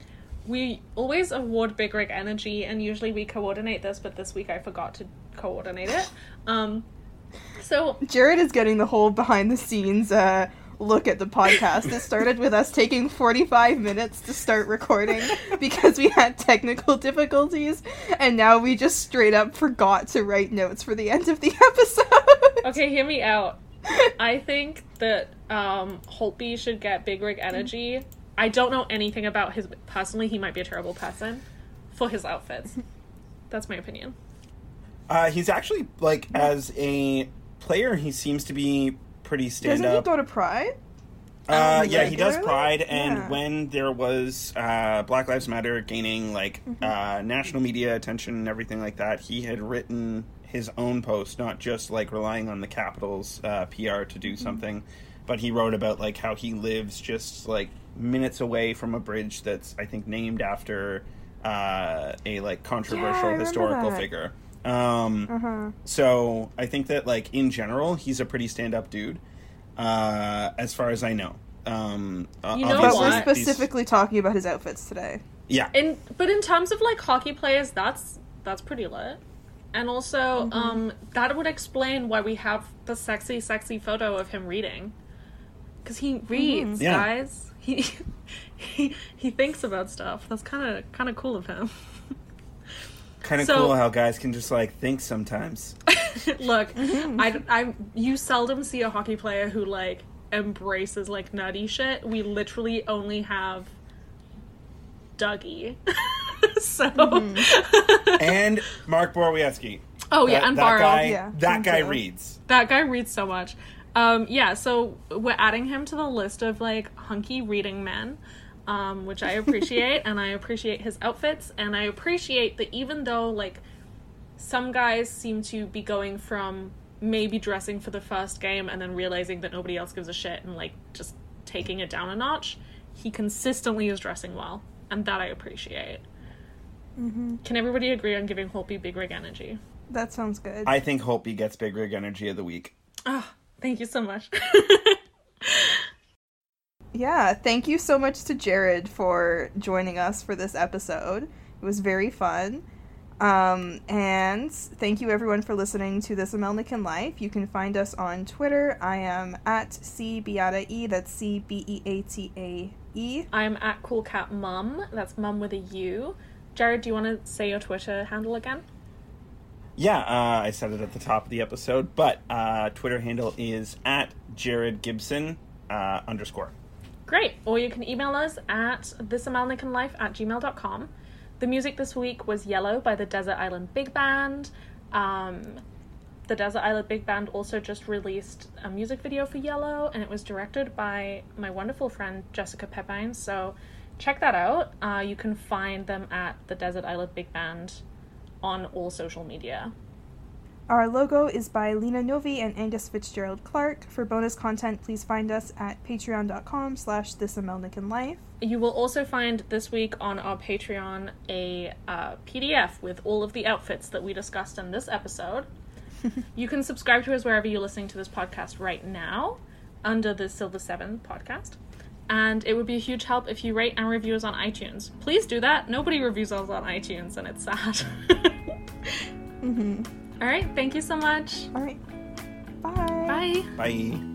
S1: we always award Big Rig Energy, and usually we coordinate this, but this week I forgot to coordinate it. Um, so
S2: Jared is getting the whole behind the scenes uh, look at the podcast. It started with us taking 45 minutes to start recording because we had technical difficulties, and now we just straight up forgot to write notes for the end of the episode.
S1: Okay, hear me out. I think that um, Holtby should get Big Rig Energy. I don't know anything about his personally. He might be a terrible person for his outfits. That's my opinion.
S3: Uh, he's actually like as a player, he seems to be pretty stand
S2: Doesn't he go to Pride?
S3: Uh,
S2: Um,
S3: yeah, he does? Pride, and
S2: Yeah.
S3: when there was uh, Black Lives Matter gaining like
S2: Mm-hmm.
S3: uh, national media attention and everything like that, he had written his own post, not just like relying on the Capitals' uh, PR to do
S2: Mm-hmm.
S3: something, but he wrote about like how he lives just like minutes away from a bridge that's I think named after uh, a like controversial
S2: remember
S3: historical
S2: that.
S3: figure. Um,
S2: Uh-huh.
S3: so I think that like in general, he's a pretty stand up dude, uh, as far as I know. Um,
S1: You know
S2: But we're
S1: what?
S3: these-
S2: specifically talking about his outfits today.
S3: yeah,
S1: In but in terms of like hockey players, that's that's pretty lit. And also, um, that would explain why we have the sexy, sexy photo of him reading. Because he reads,
S3: Yeah.
S1: guys. He, he he thinks about stuff. That's kind of kind of cool of him.
S3: kind of
S1: So-
S3: cool how guys can just like think sometimes.
S1: Look, mm-hmm. I, I you seldom see a hockey player who like embraces like nutty shit. We literally only have Dougie. so, mm-hmm.
S3: and Mark Borowiecki.
S1: oh yeah,
S3: that,
S1: and
S3: that
S1: Barrow.
S3: guy.
S2: Yeah,
S3: that guy
S2: too.
S3: reads.
S1: That guy reads so much. Um, yeah, so we're adding him to the list of like hunky reading men, um, which I appreciate, and I appreciate his outfits, and I appreciate that even though like some guys seem to be going from maybe dressing for the first game and then realizing that nobody else gives a shit and like just taking it down a notch, he consistently is dressing well, and that I appreciate. Can everybody agree on giving Holtby big rig energy?
S2: That sounds good.
S3: I think Holtby gets Big Rig Energy of the Week.
S1: Oh, thank you so much.
S2: Yeah, thank you so much to Jared for joining us for this episode. It was very fun. Um, and thank you everyone for listening to This Amelnican Life. You can find us on Twitter. I am at C Beata E, that's C B E A T A E.
S1: I'm at Cool Cat Mum. That's Mum with a U. Jared, do you want to say your Twitter handle again?
S3: Yeah, uh, I said it at the top of the episode, but uh, Twitter handle is at Jared Gibson uh, underscore.
S1: Great. Or you can email us at thisamalnicanlife at gmail.com. The music this week was Yellow by the Desert Island Big Band. Um, the Desert Island Big Band also just released a music video for Yellow, and it was directed by my wonderful friend Jessica Pepine. So check that out. Uh, you can find them at the Desert Island Big Band on all social media.
S2: Our logo is by Lena Novi and Angus Fitzgerald Clark. For bonus content, please find us at patreon.com slash thisamelnicanlife.
S1: You will also find this week on our Patreon a uh, PDF with all of the outfits that we discussed in this episode. you can subscribe to us wherever you're listening to this podcast right now under the Silver Seven podcast. And it would be a huge help if you rate and review us on iTunes. Please do that. Nobody reviews us on iTunes, and it's sad.
S2: Mm-hmm.
S1: All right. Thank you so much.
S2: All right. Bye.
S1: Bye.
S3: Bye.